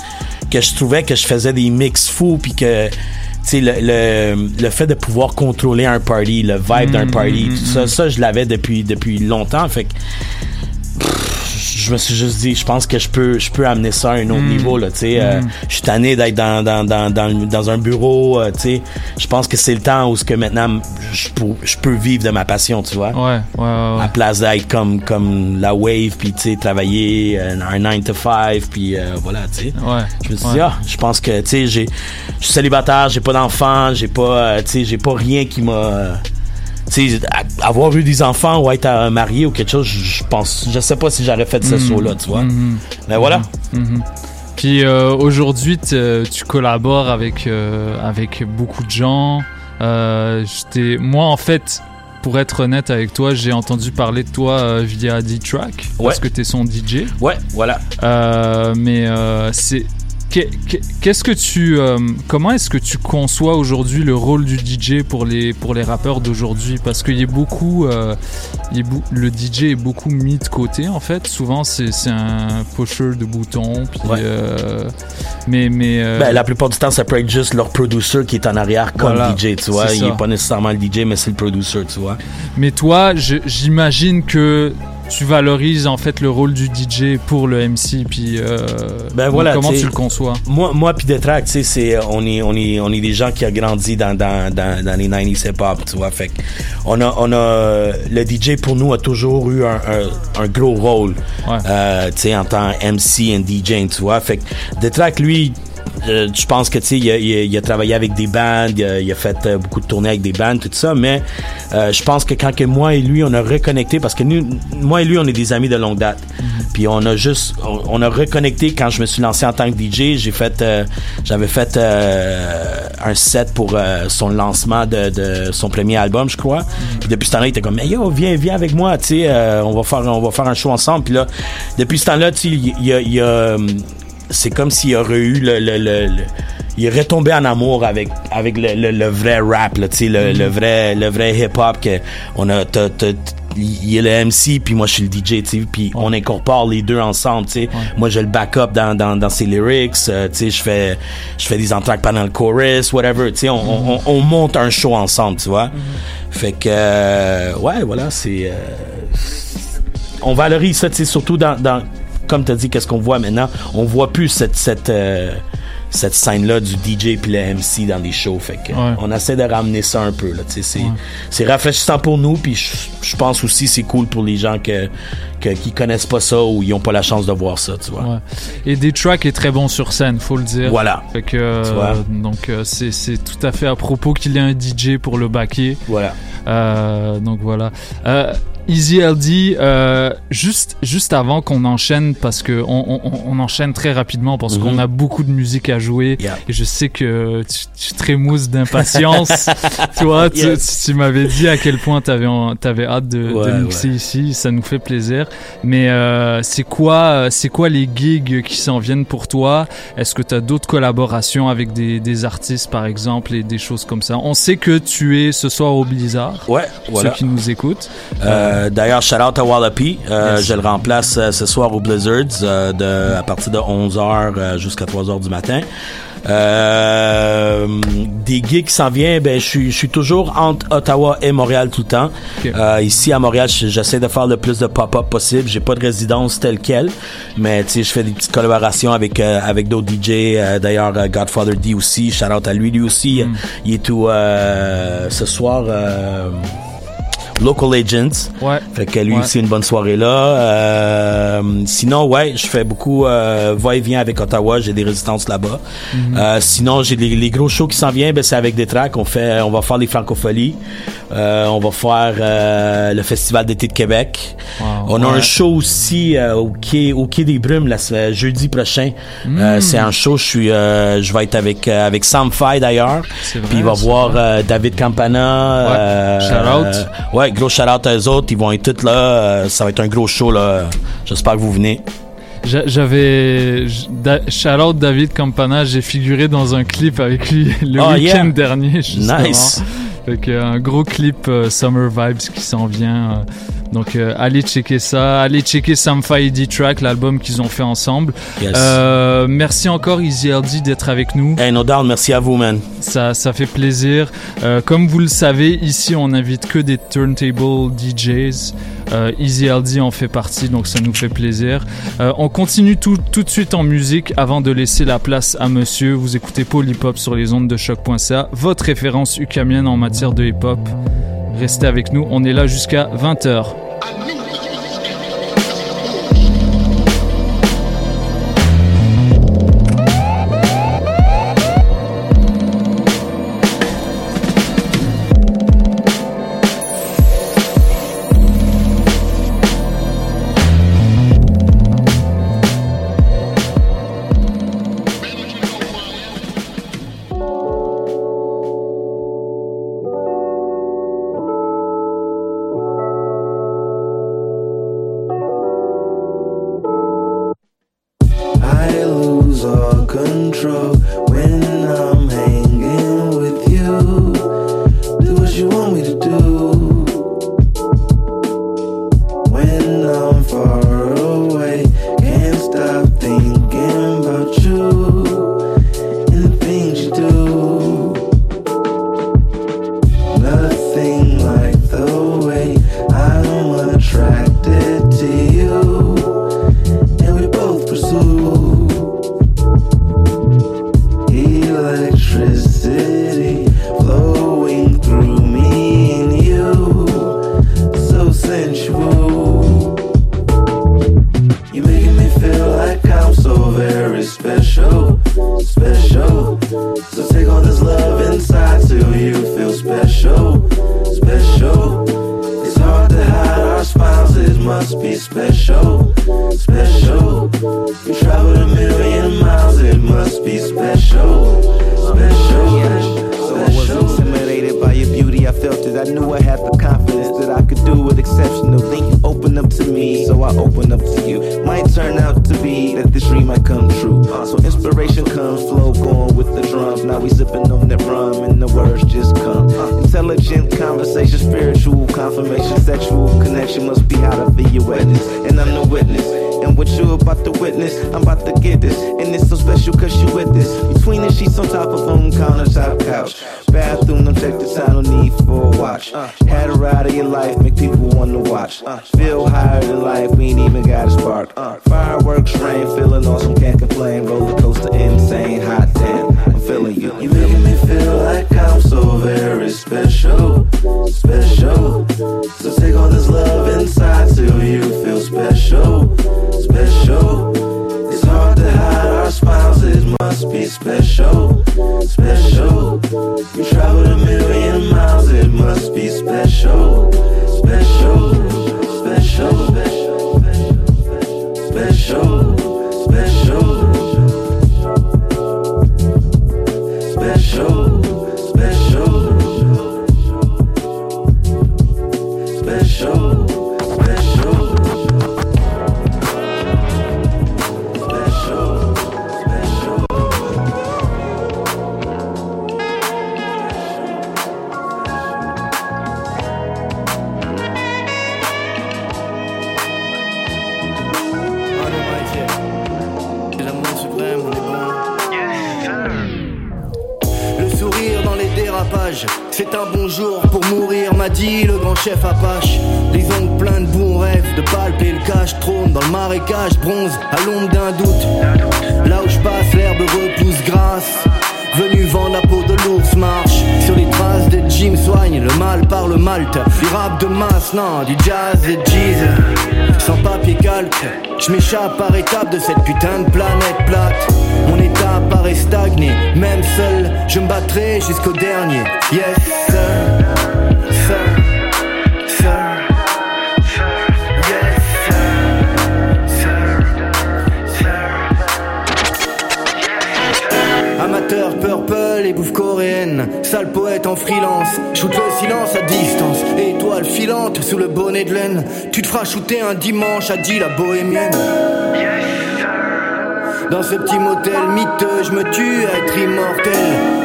que je trouvais que je faisais des mix fous puis que tu sais le, le, le fait de pouvoir contrôler un party le vibe d'un Mm, party mm, tout mm, ça ça je l'avais depuis depuis longtemps. Fait que pff, je me suis juste dit je pense que je peux je peux amener ça à un autre Mm. niveau là tu sais euh, Mm. je suis tanné d'être dans dans, dans, dans, dans un bureau euh, tu sais je pense que c'est le temps où ce que maintenant je peux je peux vivre de ma passion tu vois Ouais, ouais, ouais. à place d'être comme comme la wave puis tu sais travailler euh, un 9 to 5 puis euh, voilà tu sais Ouais. je me suis ouais. dit ah je pense que tu sais j'ai je suis célibataire j'ai pas d'enfants j'ai pas tu sais j'ai pas rien qui m'a avoir eu des enfants ou être euh, marié ou quelque chose je pense je sais pas si j'aurais fait ce Mhm. saut là tu vois Mhm. mais voilà Mhm. Puis euh, aujourd'hui, t- tu collabores avec, euh, avec beaucoup de gens. Euh, moi, en fait, pour être honnête avec toi, j'ai entendu parler de toi euh, via D-Track parce que tu es son DJ. ouais voilà Euh, mais euh, c'est qu'est-ce que tu euh, comment est-ce que tu conçois aujourd'hui le rôle du DJ pour les pour les rappeurs d'aujourd'hui? Parce qu'il y a beaucoup euh, le DJ est beaucoup mis de côté en fait. Souvent c'est un pusher de boutons puis Ouais. euh, mais mais ben, la plupart du temps ça peut être juste leur producer qui est en arrière comme Voilà, DJ tu vois. C'est il est ça. pas nécessairement le DJ mais c'est le producer tu vois. Mais toi, j'imagine que tu valorises en fait le rôle du DJ pour le MC, puis euh, Ben voilà, comment tu le conçois? Moi, moi puis Detrack, tu sais, on est, on est, on est des gens qui ont grandi dans, dans, dans, dans les 90s hip-hop, tu vois. Fait on a, on a, le DJ pour nous a toujours eu un, un, un gros rôle, euh, tu sais, en tant que MC et DJ, tu vois. Fait que lui, euh, je pense que tu sais, il, a- il a- il a travaillé avec des bandes, il a, il a fait euh, beaucoup de tournées avec des bandes, tout ça. Mais euh, je pense que quand que moi et lui on a reconnecté, parce que nous, moi et lui on est des amis de longue date. Puis on a juste, on, on a reconnecté quand je me suis lancé en tant que DJ. J'ai fait, euh, j'avais fait un set pour son lancement de, de son premier album, je crois. Puis depuis ce temps-là, il était comme, mais yo, viens, viens avec moi, tu sais, on va faire, on va faire un show ensemble. Puis là, depuis ce temps-là, tu sais, il il y a, c'est comme s'il aurait eu le, le, le, le- il est retombé en amour avec avec le, le, le vrai rap là, tu le, le vrai le vrai hip hop que on a il est le MC puis moi je suis le DJ tu sais puis on incorpore les deux ensemble tu sais. Moi j'ai le backup dans dans dans ses lyrics euh, tu sais je fais je fais des entractes pendant le chorus whatever tu sais on, on, on monte un show ensemble tu vois. Fait que euh, ouais voilà c'est euh, on valorise ça, tu sais, surtout dans, dans comme tu as dit, qu'est-ce qu'on voit maintenant? On voit plus cette, cette, euh, cette scène-là du DJ puis le MC dans des shows. Fait que Ouais. on essaie de ramener ça un peu, là, c'est, Ouais. c'est rafraîchissant pour nous, puis je, pense aussi c'est cool pour les gens que, que, qui connaissent pas ça ou ils ont pas la chance de voir ça, tu vois. Ouais. Et Detrack est très bon sur scène, faut le dire. Voilà. Fait que, euh, Tu vois. donc euh, c'est c'est tout à fait à propos qu'il y ait un DJ pour le backer. Voilà. Euh, donc voilà. Easy LD, euh, juste juste avant qu'on enchaîne parce que on, on, on enchaîne très rapidement parce Mhm. qu'on a beaucoup de musique à jouer et je sais que tu, tu trémousses d'impatience. [laughs] tu vois, tu, Yes. tu m'avais dit à quel point en- t'avais hâte de, Ouais, de mixer ici, ça nous fait plaisir. Mais euh, c'est quoi c'est quoi les gigs qui s'en viennent pour toi? Est-ce que tu as d'autres collaborations avec des, des artistes par exemple et des choses comme ça? On sait que tu es ce soir au Blizzard. Ouais, voilà. Ceux qui nous écoutent. Euh, D'ailleurs, shout out à Wallopy. Euh, Yes. Je le remplace ce soir au Blizzards de, à partir de 11h jusqu'à 3h du matin. Euh, des gigs qui s'en viennent, ben je suis toujours entre Ottawa et Montréal tout le temps. Euh, ici à Montréal, je- j'essaie de faire le plus de pop-up possible. J'ai pas de résidence telle quelle, mais tu sais, je fais des petites collaborations avec euh, avec d'autres DJ. Euh, D'ailleurs, euh, Godfather D aussi, shout out à lui, lui aussi. Il est tout euh, ce soir. Local Agents. Ouais. Fait que lui Ouais. aussi une bonne soirée là. Euh, sinon, ouais, je fais beaucoup euh, va-et-vient avec Ottawa. J'ai des résistances là-bas. Euh, sinon, j'ai les, les gros shows qui s'en viennent. Ben, c'est avec des tracks. On fait, on va faire les francopholies. Euh, on va faire euh, le festival d'été de Québec. on a ouais. un show aussi euh, au quai, au quai des Brumes la jeudi prochain. Euh, Mm. c'est un show. Je suis, euh, je vais être avec euh, avec Sam Fay d'ailleurs. Puis il va voir euh, David Campana. Ouais. Shout out. Ouais, gros shout out à eux autres. Ils vont être tous là. Euh, ça va être un gros show là. J'espère que vous venez. J'a- J'avais shout out David Campana, j'ai figuré dans un clip avec lui [laughs] le Oh, week-end yeah. dernier. Justement. Nice. Fait que, un gros clip euh, Summer Vibes qui s'en vient. euh, donc euh, allez checker ça, allez checker Sam Faidi Track, l'album qu'ils ont fait ensemble. Yes. Euh, merci encore Easy LD d'être avec nous. Hey, no doubt, merci à vous, man. Ça, ça fait plaisir. Euh, comme vous le savez, ici on n'invite que des turntable DJs. Euh, Easy LD en fait partie, donc ça nous fait plaisir. On continue tout, tout de suite en musique avant de laisser la place à monsieur. Vous écoutez Hop sur les ondes de choc.ca, votre référence ukamienne en matière de hip hop. Restez avec nous, on est là jusqu'à 20h. Thank par étape de cette putain de planète plate. Mon état paraît stagné même seul, je me battrai jusqu'au dernier shooté un dimanche, a dit la bohémienne. Dans ce petit motel miteux, je me tue à être immortel.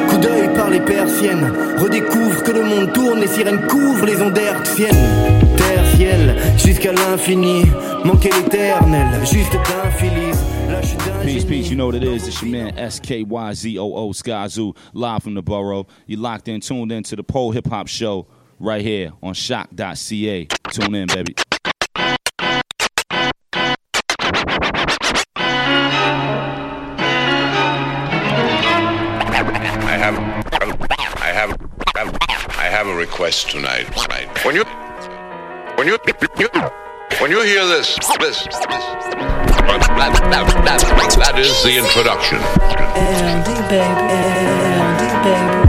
Coup d'œil par les persiennes, redécouvre que le monde tourne, les sirènes couvrent les ondes hertziennes. Terre, ciel, jusqu'à l'infini, manquer l'éternel, juste d'un Philippe. Peace, peace. You know what it is. It's your man S K Y Z O O Skyzoo, live from the borough. You locked in, tuned in to the pole hip hop show right here on shock.ca. Tune in, baby. request tonight. When you when you when you hear this this, this that, that, that is the introduction. Andy, baby, Andy, baby.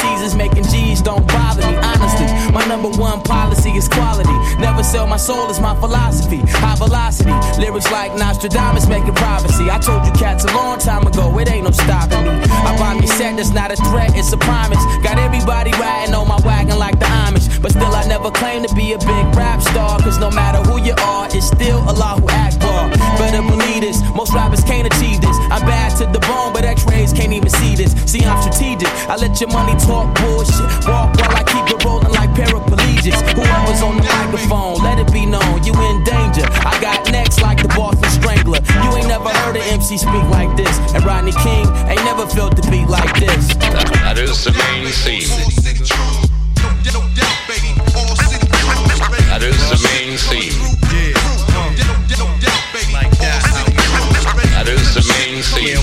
Is making G's don't bother me. Honestly, my number one policy is quality. Never sell my soul is my philosophy. High velocity, lyrics like Nostradamus making privacy. I told you cats a long time ago, it ain't no stopping me. I buy me set, that's not a threat, it's a promise. Got everybody riding on my wagon like the Amish. But still, I never claim to be a big rap star. Cause no matter who you are, it's still Allah who Akbar. Better believe this, most rappers can't achieve this. I'm bad to the bone, but x rays can't even see this. See, I'm strategic. I let your money talk bullshit. Walk while I keep it rolling like paraplegics. Whoever's on the microphone, let it be known you in danger. I got next like the Boston Strangler. You ain't never heard an MC speak like this. And Rodney King ain't never felt the beat like this. That is the main theme. That is the main theme. That is the main theme.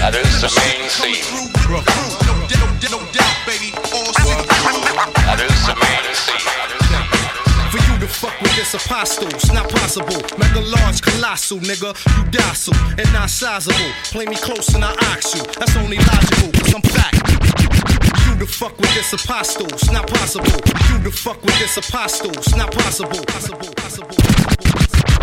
That is the main theme. Is the main theme. For you to fuck with this apostle, it's not possible. Mega large, colossal, nigga. You docile and not sizable. Play me close and I ox you. That's only logical, cause I'm fact. You to fuck with this apostle, it's not possible. You to fuck with this apostle, it's not possible. Possible, possible.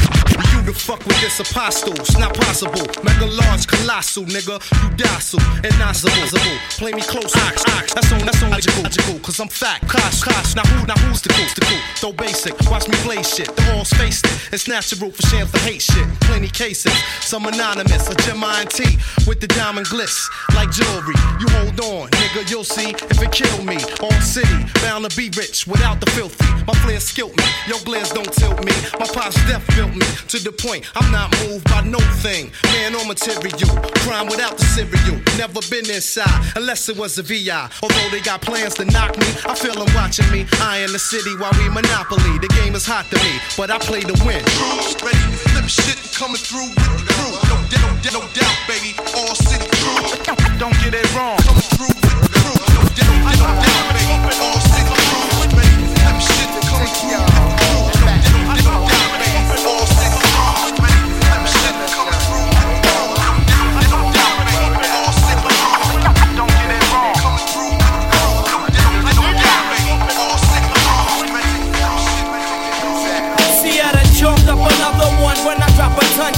You to fuck with this apostle, it's not possible. Mega large, colossal, nigga. You docile and not sizable. Play me close, ox, ox. That's on, that's only logical, logical, cause I'm fact. Cost, cost. Now who, now who's the cool, the cool? Though basic, watch me play shit. The all's faced it. It's natural for shams to hate shit. Plenty cases, some anonymous. A Gemini T with the diamond glitz like jewelry. You hold on, nigga, you'll see if it kill me. All city, bound to be rich without the filthy. My flair skilled me, your glares don't tilt me. My pop's death built me to the point I'm not moved by no thing. Man or material, crime without the cereal. Never been inside unless it was a VI. Although they got plans to knock me, I feel them watching me. I in the city while we monopoly. The game is hot to me, but I play to win. Ready to flip shit coming through with the crew. No, no, no doubt, baby. All city crew. Don't get it wrong. Coming through with the crew. No, no, no doubt, baby. All city crew. Ready to flip shit coming through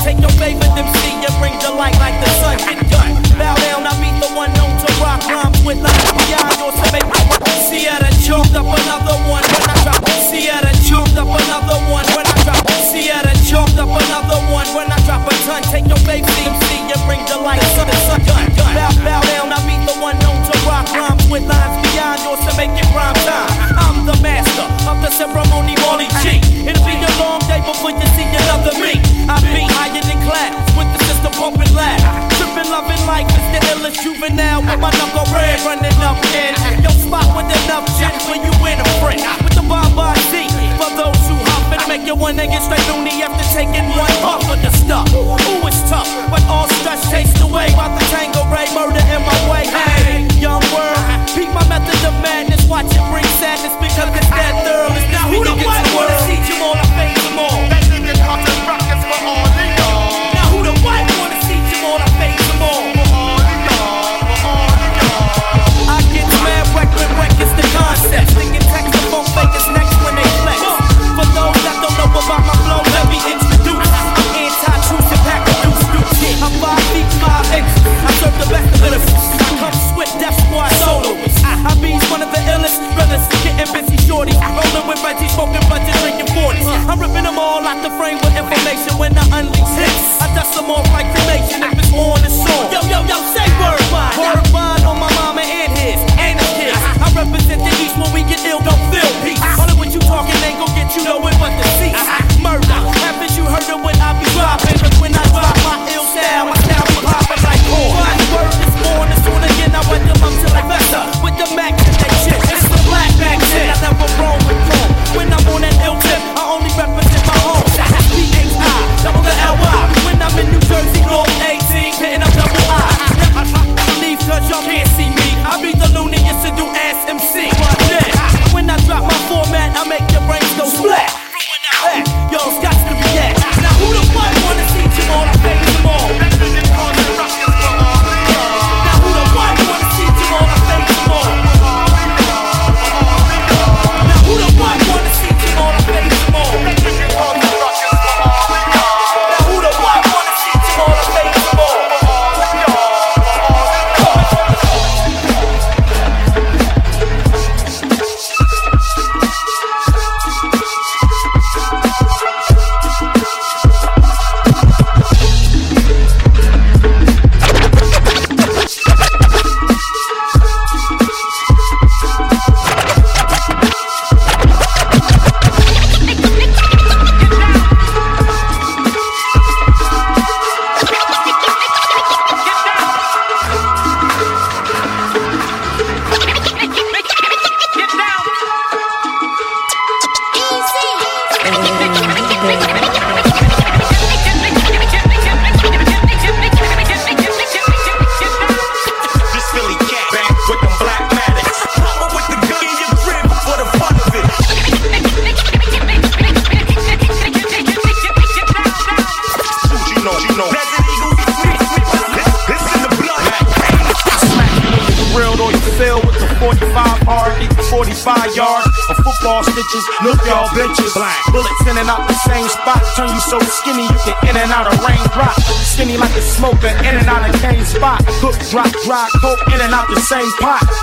Take your favorite MC and bring the light like the sun. Get done. Bow down, I meet the one known to rock rhymes with lines beyond yours to make my Sierra choked up another one when I drop. Sierra choked up another one when I drop. Sierra choked up another one when I drop a ton. Take your favorite MC and bring the light sun. The sun done. Bow, bow down, I meet the one known to rock rhymes with lines beyond yours to make it rhyme time. I'm the master of the ceremony, Molly G. It'll be a long day before you see another me flat with the system pumping loud. Tripping, loving life is the illest juvenile with my knuckle red running up in. Yo, spot with enough shit when you in a friend. With the bomb by Z for those who hop and make it one nigga straight loony after taking one puff of the stuff. Ooh, it's tough, but all stress chased away by the tango, Tanqueray murder in my way. Hey, young world, peak my method of madness. Watch it bring sadness because it's that thorough. It's not who the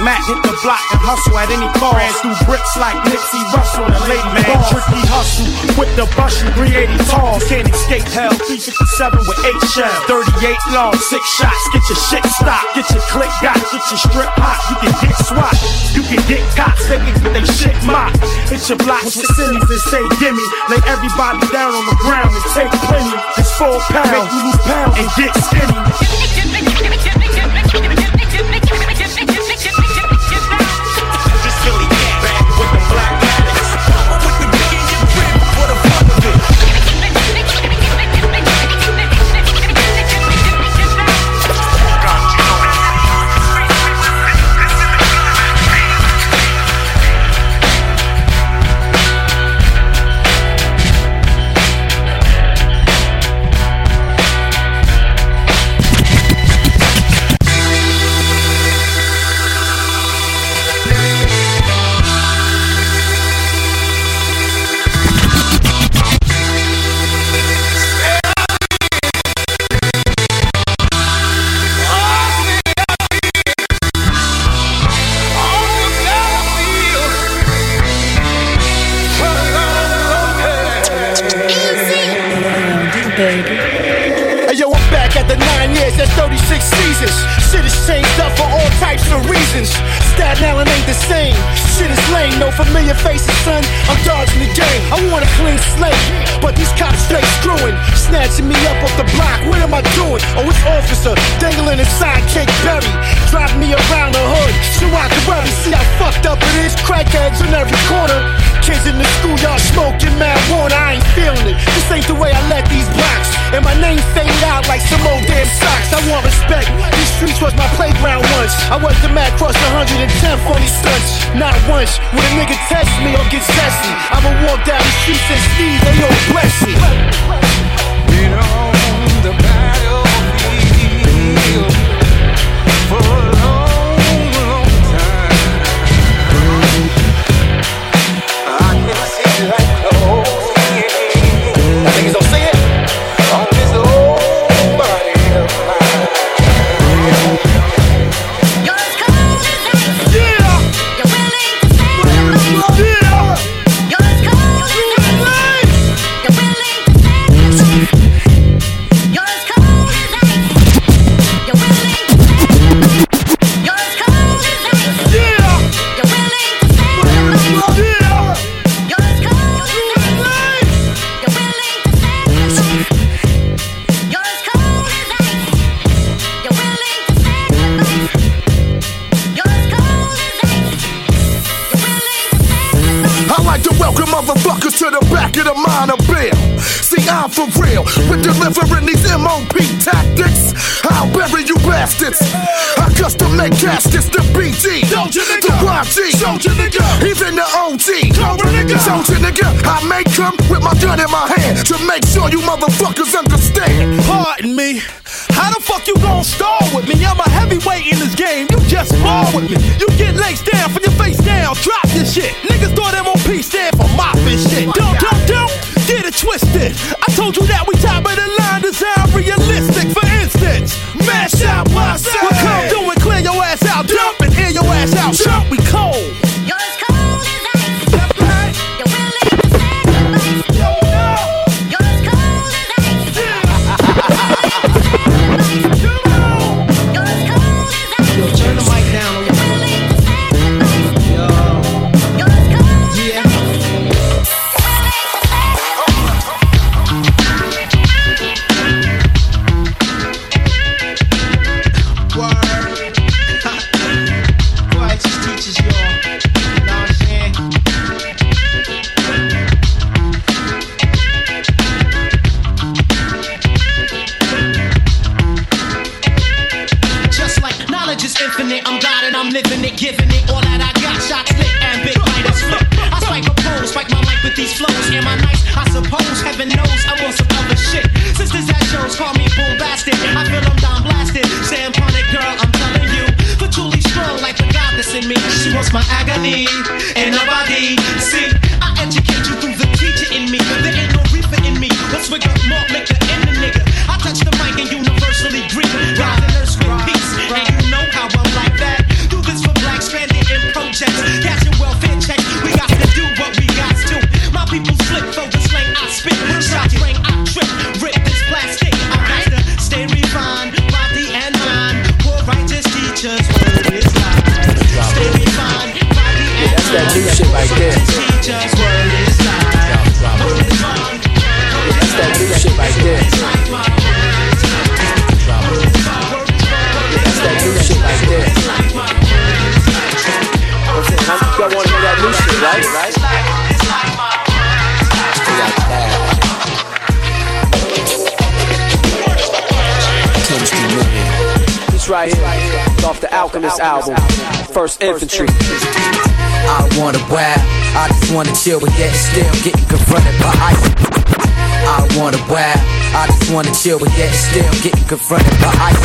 Matt hit the block and hustle at any cost. Ran through bricks like Nipsey Russell and late man. Boss. Tricky hustle with the bus, 380 tall. Can't escape hell. 357 with 8 shells, 38 long, 6 shots. Get your shit stopped. Get your click got. Get your strip hot. You can get swapped. You can get cops. They can they shit mocked. It's your block with cities and say gimme. Lay everybody down on the ground and take plenty. It's 4 pounds. Make you lose pounds and get skinny. my agony? Ain't nobody see Alchemist album. First Infantry. I wanna wow, I just wanna chill, but yet still getting confronted by ice. I wanna wow, I just wanna chill, but yet still getting confronted by ice.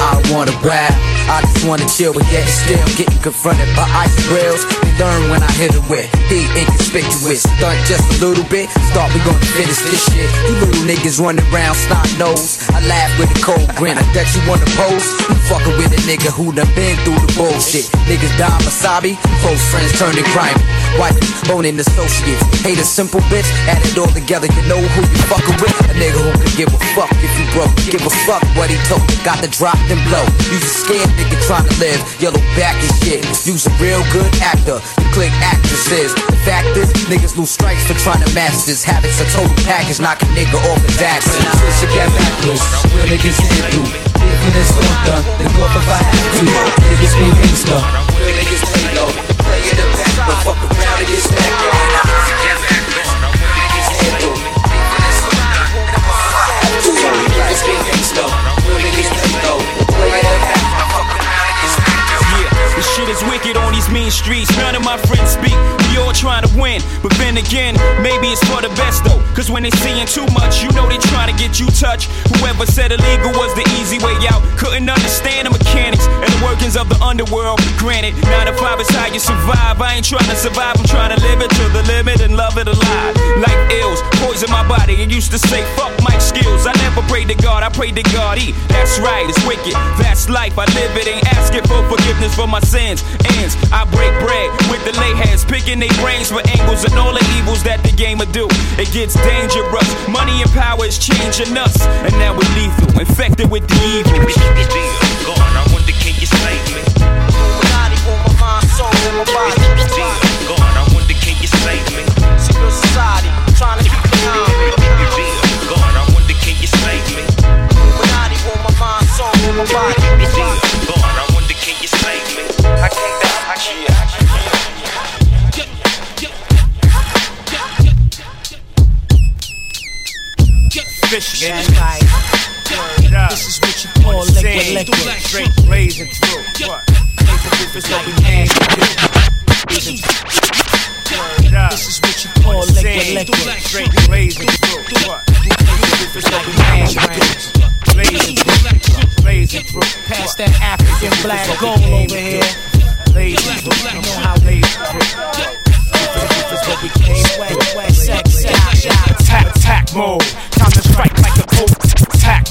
I wanna wow, I just wanna chill, but yet still getting confronted by ice grills. They learn when I hit it with heat inconspicuous. Stunt just a little bit, start we gonna finish this shit. You little niggas running around snot nose. I laugh with a cold grin. I bet you wanna pose. You fucking with a nigga who done been through the bullshit. Niggas die wasabi, close friends turn to grimy. Wife, boning associates. Hate a simple bitch, add it all together, you know who you fucking with. A nigga who can give a fuck if you broke. Give a fuck what he told. Got the drop then blow. You a scared nigga trying to live. Yellow back and shit. You's a real good actor. You click actresses. The fact is, niggas lose strikes for trying to master this. Habits a total package, knock a nigga off his axis. Switch back loose. Real niggas hit you. Even it's all done, then go if I have to. Niggas be gangsta. Real niggas play low. Play in the back, but fuck around and get smacked. Yeah, the shit is wicked on these mean streets. None of my friends speak. We all trying to win. But then again, maybe it's for the best though. Cause when they seeing too much, you know they trying to get you touched. Whoever said illegal was the easy way out couldn't understand the mechanics and the workings of the underworld. Granted, 9 to 5 is how you survive. I ain't trying to survive, I'm trying to live it to the limit and love it alive. Like ills, poison my body. I used to say, fuck skills. I never prayed to God, I prayed to God. E. That's right, it's wicked. That's life. I live it, ain't asking for forgiveness for my sins. Ends, I break bread with the lay heads, picking their brains for angles and all the evils that the game will do. It gets dangerous. Money and power is changing us, and now we're lethal, infected with the evil. Gone, I wonder can you save me? Illuminati on my mind, soul, and my body. Gone, I wonder can you save me? Secret society, my body. Gone, I wonder you save me? I can't die, I can't Fish. This is what you call liquid liquid. What? This is what you call liquid liquid. Straight blazing through. What? Blazing through. That African black gold over here. Through. You know how blazing through. Attack, attack mode. Time to strike like a cobra.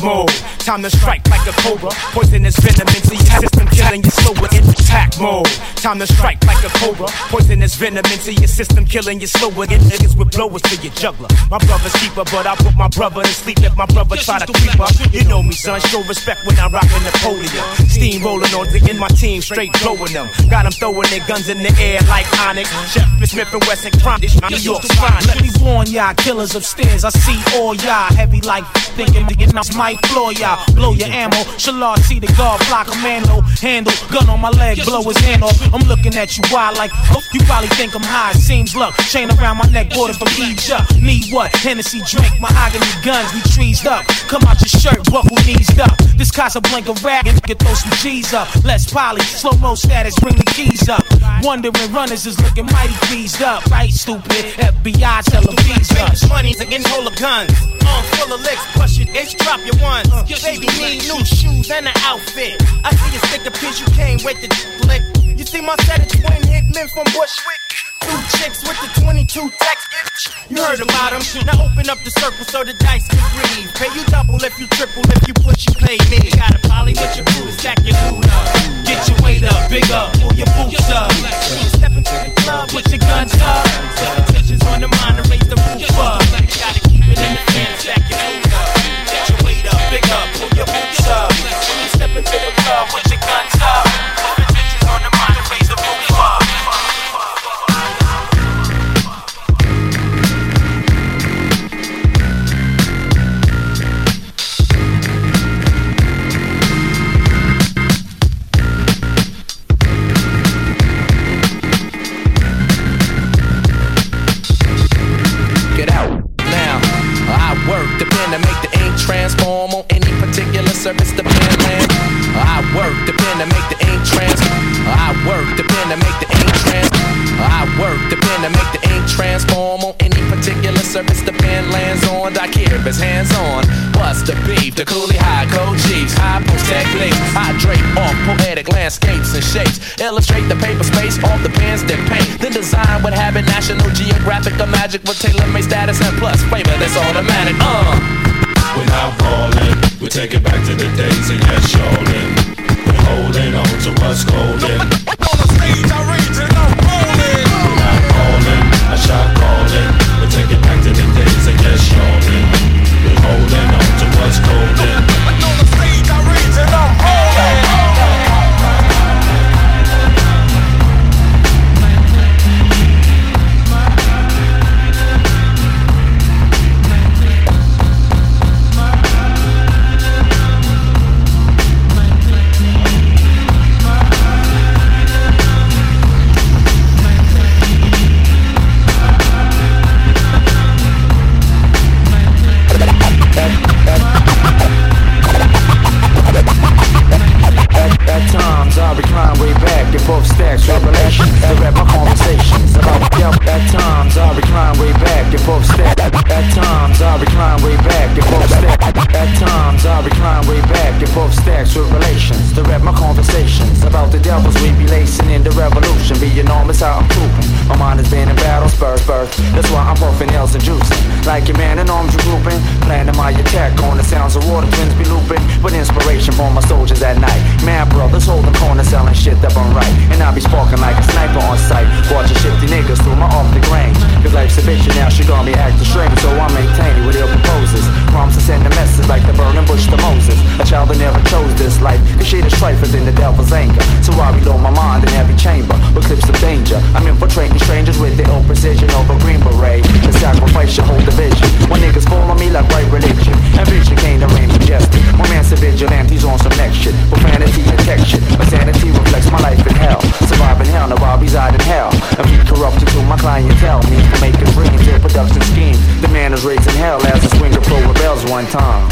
Mode. Time to strike like a cobra. Poisonous venom into your system, killing you slower in attack mode. Time to strike like a cobra. Poisonous venom into your system, killing you slower. Get niggas with blowers to your juggler. My brother's keeper, but I put my brother to sleep if my brother try to creep up. You know me, son. Show respect when I rock a Napoleon. Steam rolling on in my team, straight blowing them. Got them throwing their guns in the air like Onyx. Chef Smith and Wesson crime. This New York's fine. Let me warn y'all, killers upstairs. I see all y'all heavy like thinking to get off my floor. Blow your ammo. Shalard see the guard block commando. Handle gun on my leg, blow his hand off. I'm looking at you wild like oh, you probably think I'm high. Seems luck. Chain around my neck, border from Egypt. Need what? Hennessy drink, mahogany guns. We trees up. Come out your shirt, buckle knees up. This Casablanca rag and get throw some G's up. Less poly, slow mo status, bring the keys up. Wondering runners is looking mighty pleased up. Right, stupid. FBI tell them V's up. Uh. Finish money against hold of guns. On full of licks, push it, itch, drop your ones. Uh, baby need new shoes and an outfit. I see you stick a piece, you can't wait to lick. You see my set of twin hitmen from Bushwick. Two chicks with the 22 text. You heard about them. Now open up the circle so the dice can breathe. Pay you double if you triple, if you push, you pay me. Got a poly with your crew to stack your loot up. Get your weight up, big up, pull your boots up. Step into the club, Put your guns up. Pictures on the mind raise the roof up. Gotta keep it in the fan, stack your your boots up. Step into the club, pen to make the ink trans. I work the pen to make the ink transform on any particular surface the pen lands on. I care if it's hands on. What's the beef? The coolie high code G's, high post techniques. I drape off poetic landscapes and shapes. Illustrate the paper space off the pens that paint. Then design what habit National Geographic or magic with tailor-made status and plus flavor that's automatic. Uh. We're not rolling, we take it back to the days of yes, showing. We're holding on to what's golden. Holding way back both stacks with relations to rap my conversations about the devils. We be lacing in the revolution Be enormous how I'm trooping My mind has been in battle spurs birth That's why I'm puffing nails and juicing. Like a man in arms regrouping Planning my attack on the sounds of water twins be looping. With inspiration for my soldiers at night. Man brothers holding corners selling shit up on right. And I be sparking like a sniper on sight. Watching shifty niggas through my optic range. Cause life's a bitch and now she gon' be acting strange. So I maintain it with ill proposals Promise to send a message like the burning bush to Moses. A child that never chose this life. Cause shit is strife within the devil's anger. So I reload my mind in every chamber. With clips of danger. I'm infiltrating strangers with the ill precision of a green beret. To sacrifice your whole division. When niggas follow me like right religion. And vision came to reign majestic. Romance and vigilantes on some next shit. Profanity and My sanity reflects my life in hell. Surviving hell, now I reside in hell. And be corrupted to my clientele. Means to make a dream till production scheme. The man is raising hell as a swinger pro rebels one time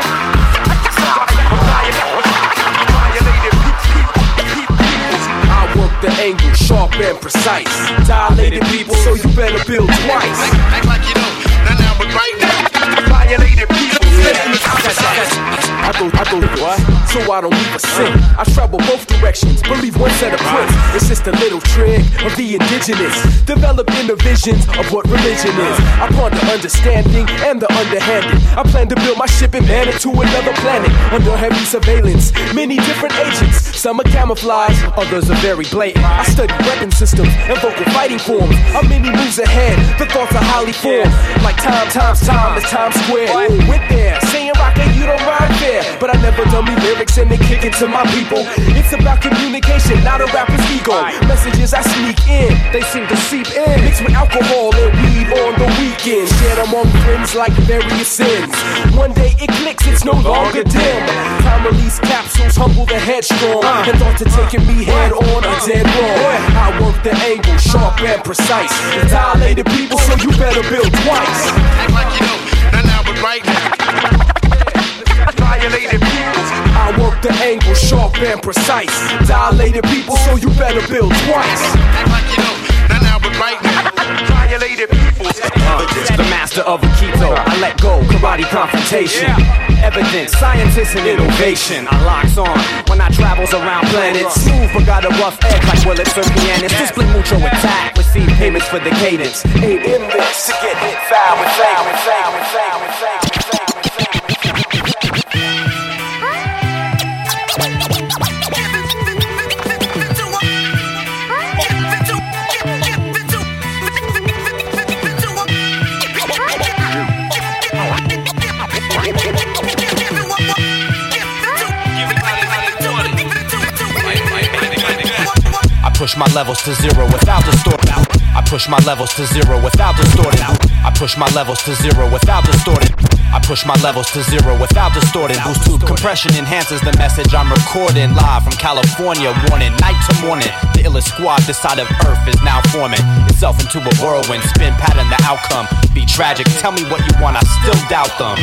sharp and precise. Dilated people, so you better build twice. Act like you know, not now, but right now. Violated people. I I thought, what? So I don't leave a sin. I travel both directions, believe one set of prints. It's just a little trick of the indigenous. Develop inner visions of what religion is. I ponder understanding and the underhanded. I plan to build my ship and man it to another planet under heavy surveillance. Many different agents, some are camouflage, others are very blatant. I study weapon systems and vocal fighting forms. I'm many moves ahead, the thoughts are highly formed. Like time times time is Times Square. With there, you don't rhyme fair. But I never dummy lyrics and they kick it to my people. It's about communication, not a rapper's ego. Messages I sneak in, they seem to seep in. Mixed with alcohol and weed on the weekend. Shared among friends like various sins. One day it clicks, it's no longer dim. Time release capsules humble the headstrong. Uh. And thought to taking me head on a uh. dead wrong. I work the angle, sharp and precise. Dilated people, so you better build twice. Act like you know, not now, but right now. Violated people. I work the angle, sharp and precise. Dilated people, so you better build twice. Like you know, not now, but right now. Violated people. The master of Aikido, I let go, karate confrontation. Evidence, scientists and innovation. I locks on when I travels around planets. Smooth but got a rough edge like bullets or pianists. Display mucho attack, receive payments for the cadence. Ain't in this to get hit foul with foul with foul with foul with foul. Push my levels to zero without distorting. I push my levels to zero without distorting. I push my levels to zero without distorting. I push my levels to zero without distorting. Boost tube compression enhances the message I'm recording live from California. Warning, night to morning. The illest squad this side of Earth is now forming itself into a whirlwind. Spin pattern, the outcome be tragic. Tell me what you want, I still doubt them.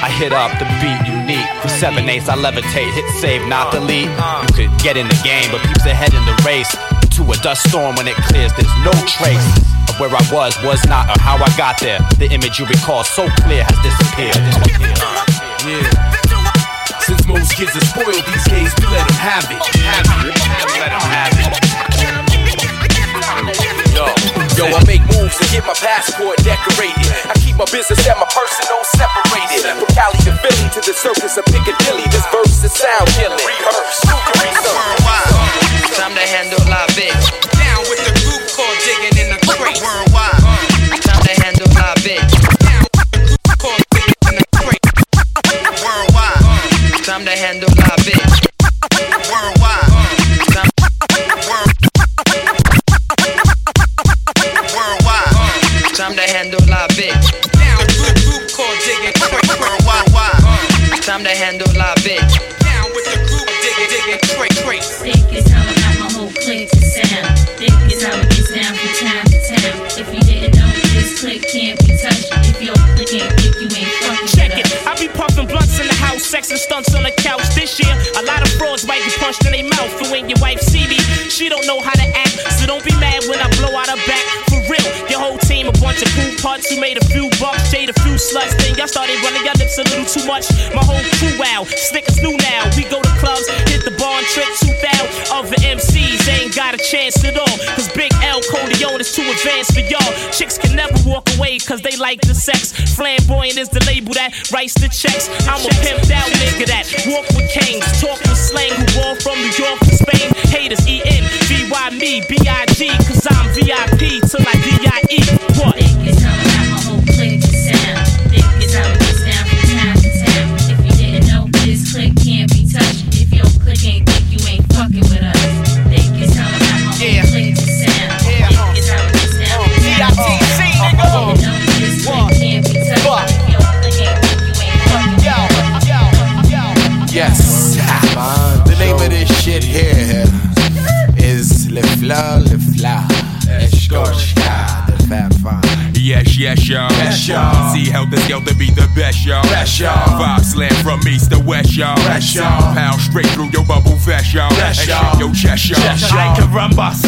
I hit up the beat unique. For seven eights, I levitate, hit save, not delete. You could get in the game, but peeps ahead in the race. To a dust storm when it clears, there's no trace of where I was, was not, or how I got there. The image you recall so clear has disappeared. Yeah. Since most kids are spoiled these days, we let them have it. Have it. Let them have it. Yo, yo, I make moves to get my passport decorated. I keep my business and my personal separated. From Cali to Philly to the circus of Piccadilly, this verse is sound killing. Rehearse, do your research. Time to handle live bitch. Down with the group called digging in the crate. Worldwide. Time to handle live bitch. Worldwide. Time to handle live bitch. Parts who made a few bucks, jade a few sluts. Then y'all started running your lips a little too much. My whole crew out, slick as new now. We go to clubs, hit the bar and trick 2000. Other MCs ain't got a chance at all. Big is too advanced for y'all. Chicks can never walk away cause they like the sex. Flamboyant is the label that writes the checks. I'm a pimped out nigga that walk with kings, talk with slang, who all from New York to Spain. Haters E N V Y me B I G cause I'm VIP till D I E. What? The name of this shit here is Le Fleur, Le Fleur. Escorcha, the Fab Five. Yes, yes, y'all. Yes, y'all. See how Heltah Skeltah be the best, y'all. Best, y'all. Five slam from east to west, y'all. Best, y'all. Pound straight through your bubble vest, y'all. Best, y'all. your chest, y'all. Chest, I can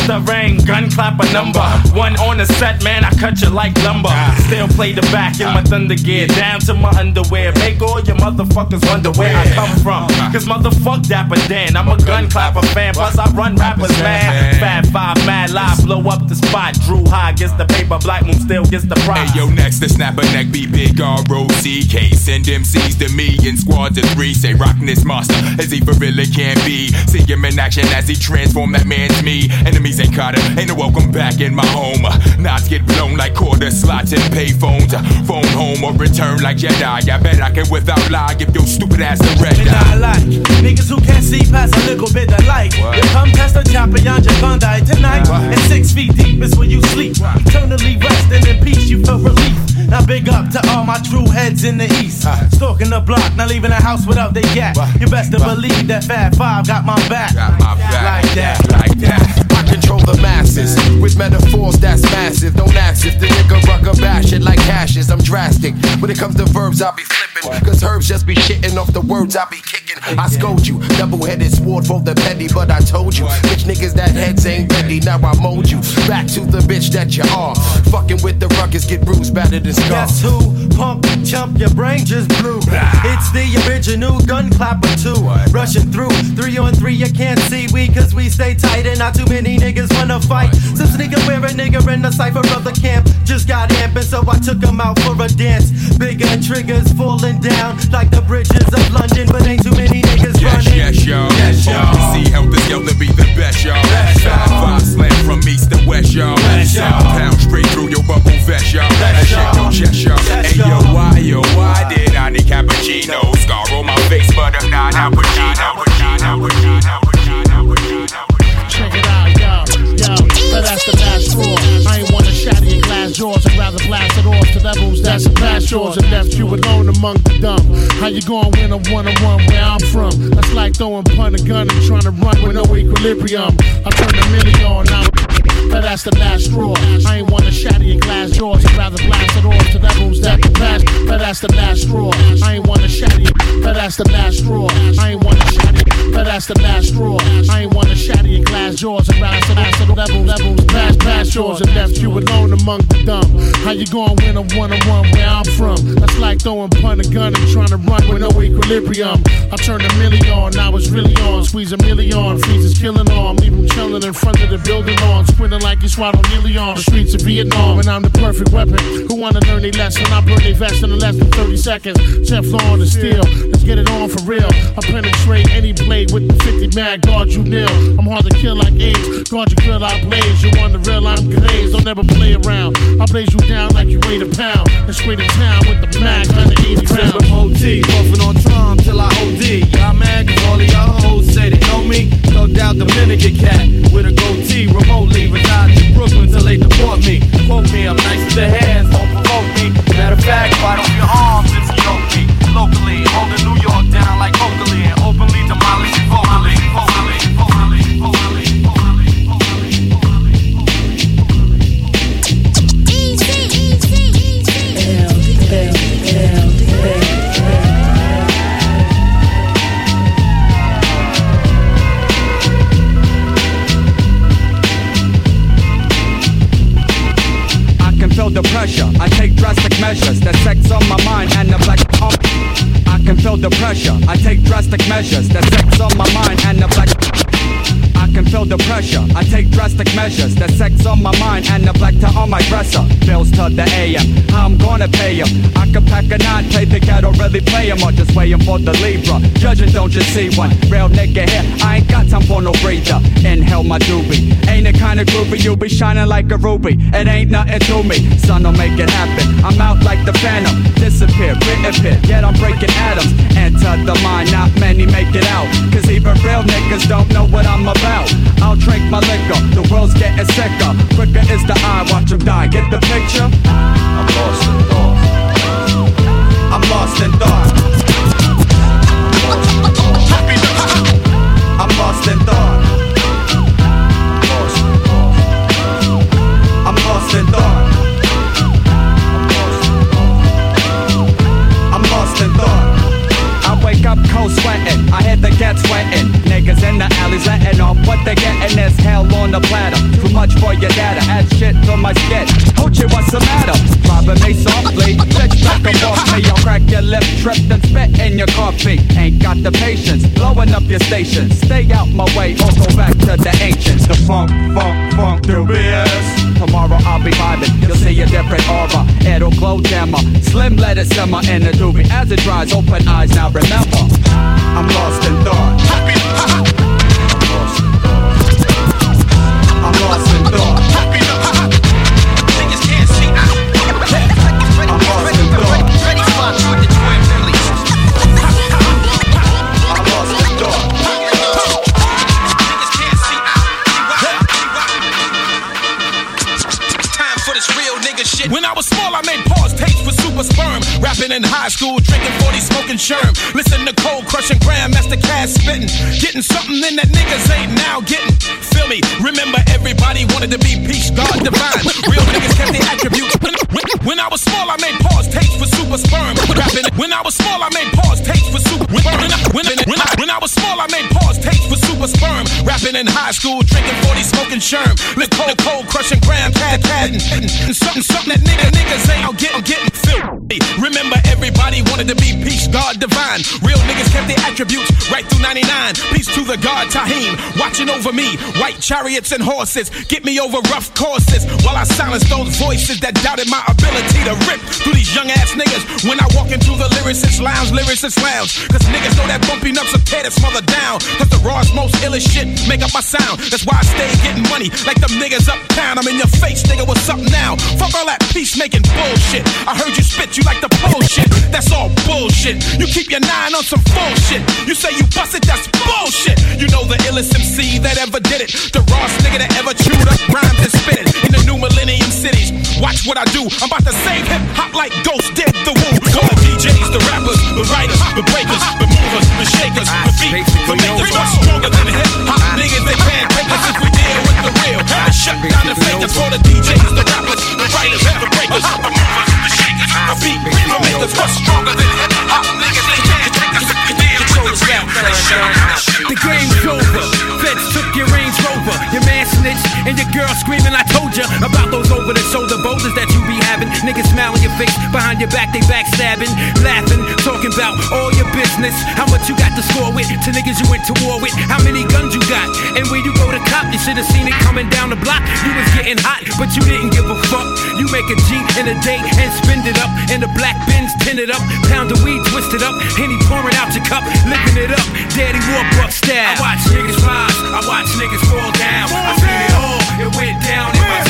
the rain, gun clap a number. One on the set, man, I cut you like lumber. Ah. Still play the back in my ah. thunder gear, down to my underwear. Make all your motherfuckers wonder where I come from. Ah. Cause motherfuck Dapper Dan, I'm a gun clapper fan, plus I run rappers, man. Fat five, mad live, blow up the spot. Drew High gets the paper, Black Moon still gets the prize. Hey, yo, next to snap a neck, be big R-O-C-K. Send MCs to me in squads of three. Say, rockin' this monster as he for really can be. See him in action as he transform that man's me. Enemies ain't caught him, ain't no welcome back in my home. Knots get blown like quarter slots and payphones. Phone home or return like Jedi. I bet I can without lie give your stupid ass a red And. I like niggas who can't see past a little bit of light. You come past the chopper, y'all just gonna die tonight. And six feet deep is where you sleep. Eternally resting in peace, you feel relief. Now big up to all my true heads in the east. Ah. Stalking the block, not leaving the house without they gat. You best to believe that Fab Five got my back. Like that. Like that. I control the masses with metaphors that's massive. Don't ask if the nigga rucker bash it like hashes. I'm drastic. When it comes to verbs, I'll be flipping. Cause herbs just be shitting off the words I be kicking. I scold you. Double headed sword for the petty, but I told you. Bitch niggas that heads ain't ready. Now I mold you. Back to the bitch that you are. Fucking with the ruckus, get bruised, battered and scarred. Guess who? Pump, chump, your brain just blew. It's the original gun clapper too. Rushing through, three on three, you can't see we cause we stay tight and not too many niggas wanna fight. Some sneaker wear a nigga in the cipher of the camp. Just got amping, so I took him out for a dance. Bigger triggers falling down like the bridges of London, but ain't too many niggas Yes, running. yes, y'all. Yes, y'all. See Heltah Skeltah be the best, y'all. Five slam from east to west, y'all. Pound straight through your bubble vest, y'all. Shake your chest, y'all. Hey, yo, why, yo, why did I need cappuccino? Scar on my face, but I'm not Al Pacino. That's the last straw. I ain't wanna shatter your glass jaws, I'd rather blast it off to levels that's past yours and left you alone among the dumb. How you gonna win a one on one where I'm from? That's like throwing punt a gun and trying to run with no equilibrium. I turn a million now. But that's the last straw. I ain't wanna shatter your glass jaws. I'd rather blast it off to levels that can pass. But that's the last straw. I ain't wanna shatter. But that's the last straw. I ain't wanna shatter. But that's the last straw. I ain't wanna shatter your glass jaws. I'd rather blast it level levels past past yours and left you alone among the dumb. How you gonna win a one on one where I'm from? That's like throwing punt a gun and trying to run with no equilibrium. I turned a million, now it's really on. Squeeze a million, freeze is killing on. Leave him chilling in front of the building on. Sprinting like he swallowed nearly on the streets of Vietnam. And I'm the perfect weapon. Who wanna learn a lesson? I burn a vest in less than 30 seconds. Teflon and steel. Let's get it on for real. I penetrate any blade with the 50 mag. Guard you nil. I'm hard to kill like AIDS. Guard your grill, I blaze. You want the real, I'm glazed. Don't ever play around. I blaze you down like you weigh a pound. And straight to town with the mag 180 rounds. OT, puffing on time till I OD. Y'all mad cause all of y'all hoes say they know me. Thugged out Dominican cat with a goatee. Remotely residing in Brooklyn till they deport me. Quote me, I'm nice with the hands, don't provoke me. Matter of fact, fight off your arms if you me. Locally, holding New York down like Oakley measures. The sex on my mind and the black on. I can feel the pressure. I take drastic measures. The sex on my mind and the black. Can feel the pressure. I take drastic measures. The sex on my mind and the black tie on my dresser. Bills to the AM. How I'm gonna pay 'em. I could pack a nine, play the ghetto, really play 'em or just waiting for the Libra. Judging, don't you see one? Real nigga here. I ain't got time for no breather. Inhale my doobie. Ain't the kind of groovy you be shining like a ruby. It ain't nothing to me. Son, don't make it happen. I'm out like the phantom. Disappear, reappear. Yet I'm breaking atoms. Enter the mind, not many make it out. Cause even real niggas don't know what I'm about. I'll drink my liquor. The world's getting sicker. Quicker is the eye, watch 'em die. Get the picture? I'm lost in thought. I'm lost in thought. Lip, and spit in your coffee. Ain't got the patience. Blowing up your station. Stay out my way or go back to the ancients. The funk, funk, funk, BS. Tomorrow I'll be vibing. You'll see a different aura. It'll glow dimmer. Slim let it simmer in the doobie. As it dries, open eyes now remember. I'm lost in thought. [laughs] high school, drinking 40, smoking sherm. Listen to cold crushing Grandmaster Caz spitting. Getting something in that niggas ain't now getting. Feel me? Remember, everybody wanted to be peace, God divine. Real niggas kept their attributes. When, I was small, I made pause tapes for super sperm. Rapping. When I was small, I made pause tapes for super. When, when, when, when, I, when I was small, I made pause tapes for super sperm. Rapping in high school, drinking 40, smoking sherm. Lit cold, cold crushing grand pad, pad, and, and, and something, something that nigga, niggas ain't out getting, getting filthy. Remember, everybody wanted to be peace, God divine. Real niggas kept their attributes right through 99. Peace to the God Tahim, watching over me. White chariots and horses, get me over rough courses while I silence those voices that doubted my ability to rip through these young ass niggas. When I walk into the lyricist lounge, lyricist lounge. Cause niggas know that bumpy nuts will tear this mother down. Cause the rawest, most illest shit make up my sound. That's why I stay getting money like them niggas uptown. I'm in your face, nigga, what's up now? Fuck all that peacemaking bullshit. I heard you spit, you like the bullshit. That's all bullshit. You keep your nine on some bullshit. You say you bust it, that's bullshit. You know the illest MC that ever did it. The rawest nigga that ever chewed up rhymes and spit it. In the new millennium cities. Watch what I do. I'm about to save hip hop like Ghost did the Woo. All the DJs, the rappers, the writers, the breakers, the movers, the shakers, the beat, the makers. What's stronger than hip hop niggas? They pan papers if we deal with the real. And shut down the fakers for the DJs, the rappers, the writers, the breakers, the movers, the shakers, the beat, the makers. What's stronger than hip hop niggas? They pan papers if we deal with the real. And shut down the game's over. Feds took your Range Rover. Your man snitched and your girl screaming. I told ya about those over the shoulder boulders that you. Niggas smile on your face behind your back, they backstabbing, laughing, talking about all your business. How much you got to score with to niggas you went to war with? How many guns you got? And when you go to cop, you should have seen it coming down the block. You was getting hot, but you didn't give a fuck. You make a G in a day and spend it up in the black bins, tinted up, pound of weed twisted up, henny pouring out your cup, licking it up, daddy Warbuck style. I watch niggas rise, I watch niggas fall down. I seen it all, it went down in my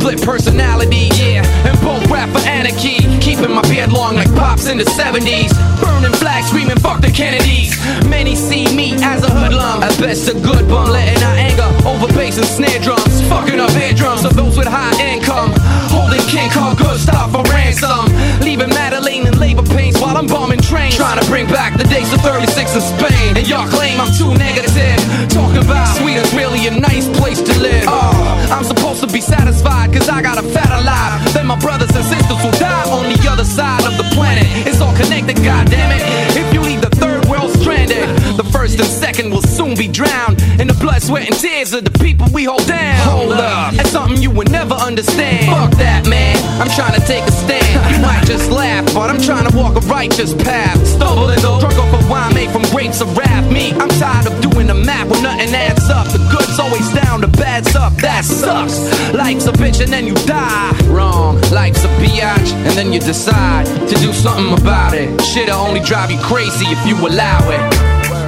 Split personality, yeah, and both rap for anarchy. Keeping my beard long like pops in the 70s. Burning flags, screaming fuck the Kennedys. Many see me as a hoodlum. At best, a good bum, letting out anger over bass and snare drums. Fucking up eardrums of those with high income. Holding King Kong good stuff for ransom. Leaving Madeline in labor pains while I'm bombing trains. Trying to bring back the days of 36 in Spain. And y'all claim I'm too negative. Talking about Sweden's really a nice place to live. Oh, I'm supposed to be satisfied cause I got a fatter life. Then my brothers and sisters will die on the other side of the planet. It's all connected, goddammit. If you leave the third world stranded, the first and second will soon be drowned in the blood, sweat, and tears of the people we hold down. Hold up, that's something you would never understand. Fuck that, man. I'm trying to take a stand. You might just laugh, but I'm trying to walk a righteous path. Stumbling drunk off a wine made from grapes of wrath. Me, I'm tired of doing the math when nothing adds up. The good's always down, the bad's up. That sucks. Life's a bitch and then you die. Wrong, life's a biatch, and then you decide to do something about it. Shit'll only drive you crazy if you allow it.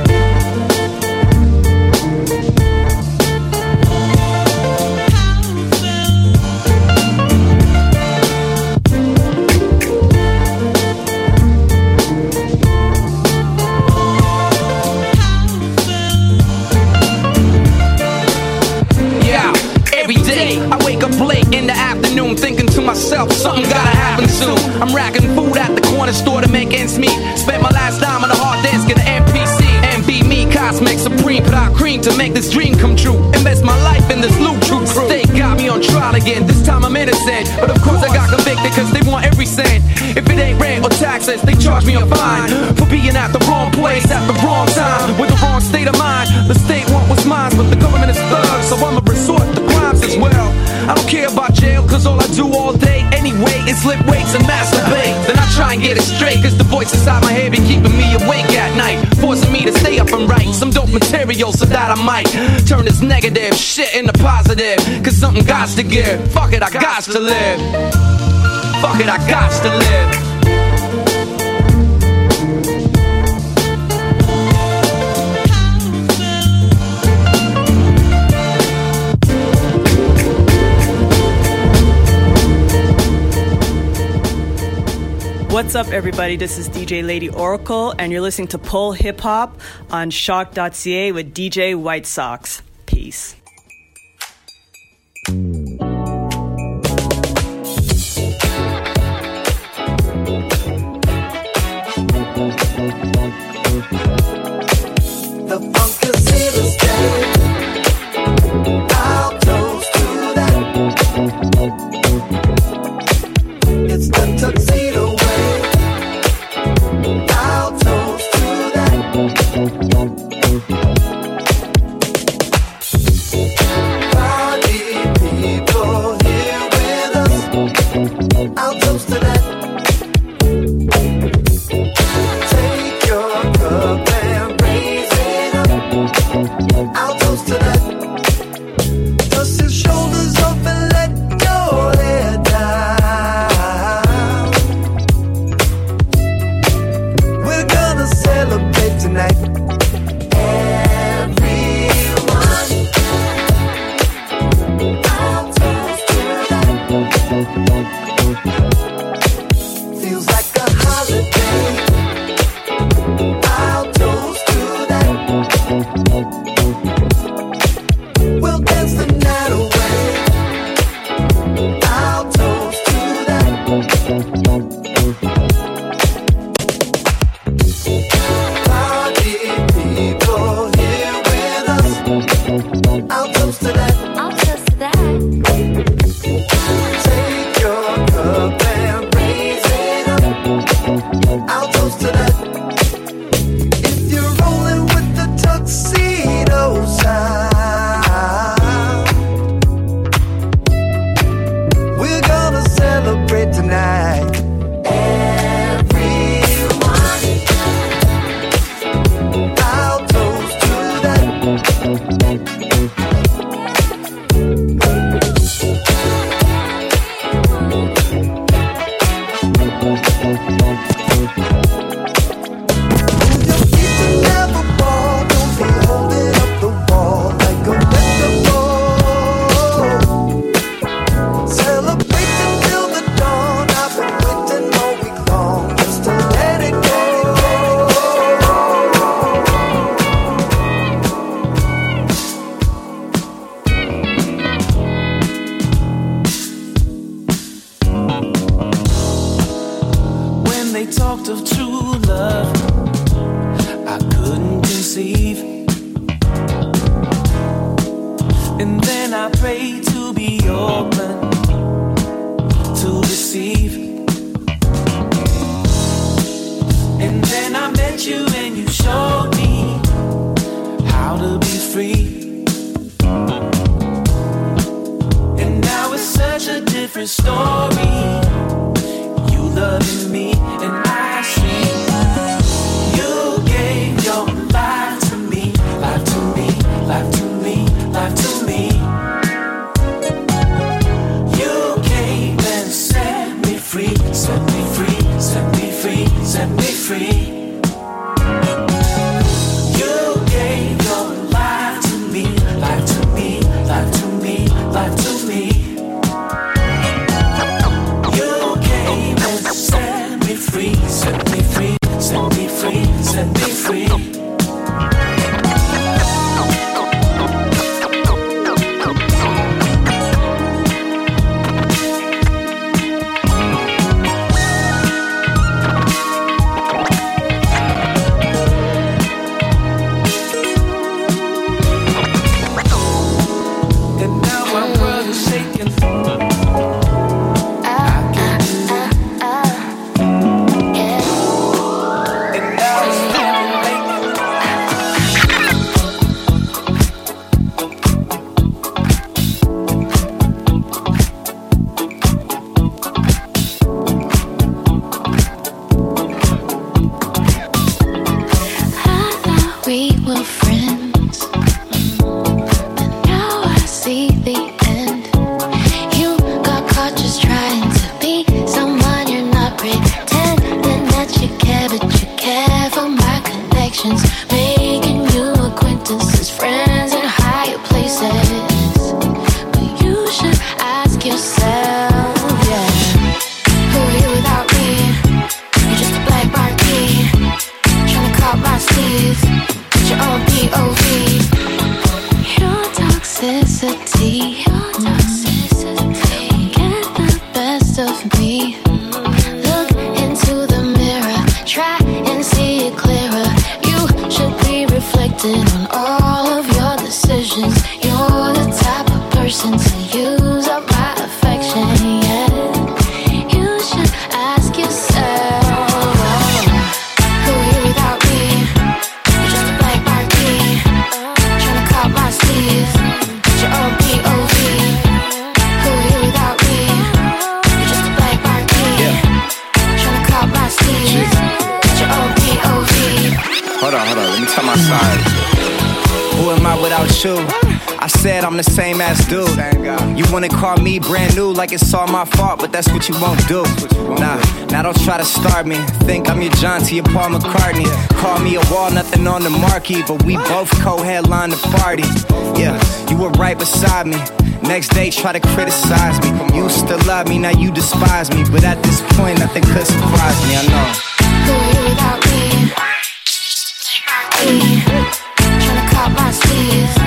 They charge me a fine. For being at the wrong place at the wrong time. With the wrong state of mind. The state want what's mine, but the government is thugs. So I'ma resort to crimes as well. I don't care about jail, cause all I do all day anyway is lift weights and masturbate. Then I try and get it straight, cause the voice inside my head be keeping me awake at night. Forcing me to stay up and write some dope material so that I might turn this negative shit into positive. Cause something gots to give. Fuck it, I gots to live. Fuck it, I gots to live. What's up, everybody? This is DJ Lady Oracle, and you're listening to Pull Hip Hop on Choq.ca with DJ White Sox. Peace. Put your own brand new like it's all my fault, but that's what you won't do. Nah, now don't try to start me. Think I'm your John T. and Paul McCartney. Call me a wall, nothing on the marquee, but we both co-headline the party. Yeah, you were right beside me. Next day, try to criticize me. Used to love me, now you despise me. But at this point, nothing could surprise me. I know. Who are you without me? Tryna cop my sleeves.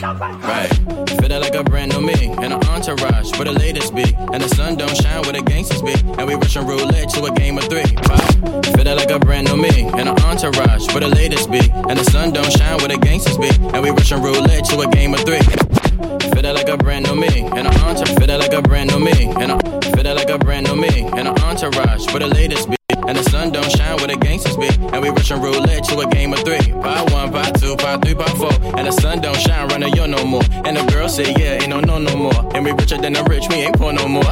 Your Right. Feeling like a brand new me and an entourage where the latest be. And the sun don't shine where the gangsters be. And we rushing roulette to a game of three. Wow. Feeling like a brand new me and an entourage where the latest be. And the sun don't shine where the gangsters be. And we rushing roulette to a game of three. Feeling like a brand new me and an entourage. Feeling like a brand new me and feeling like a brand new me and an entourage for the latest be. And the sun don't shine where the gangsters be. And we rushing roulette to a game of three. Part one, part two, part three, part four. And the sun don't shine running yo no more. And the girl say, yeah, ain't no no no more. And we richer than the rich, we ain't poor no more. [laughs]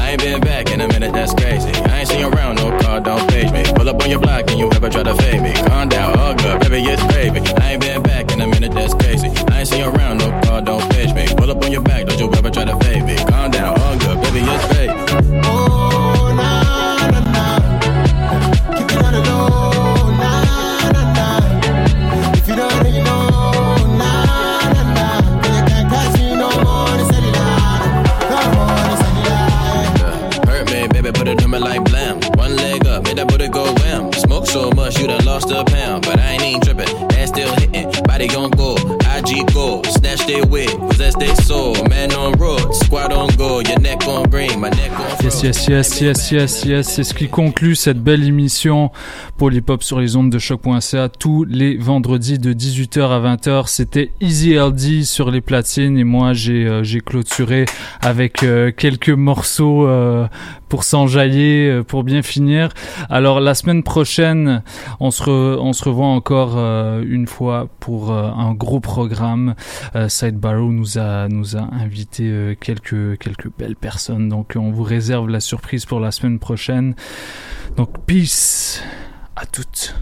I ain't been back in a minute, that's crazy. I ain't seen you around, no car, don't page me. Pull up on your block and you ever try to fade me. Calm down, all good, baby, it's gravy. I ain't been back in a minute, that's crazy. I ain't seen you around, no car, don't page me. Pull up on your back, their wig, possess their soul. Man on road, my neck on Yes, yes, yes, yes, yes, yes. C'est ce qui conclut cette belle émission pour l'hip-hop sur les ondes de choc.ca tous les vendredis de 18h à 20h. C'était Easy LD sur les platines et moi j'ai euh, clôturé avec euh, quelques morceaux euh, pour s'enjailler, pour bien finir. Alors la semaine prochaine, on se, revoit encore une fois pour un gros programme. Euh, Side Barrow nous a invité quelques belles personnes, donc on vous la surprise pour la semaine prochaine. Donc peace à toutes.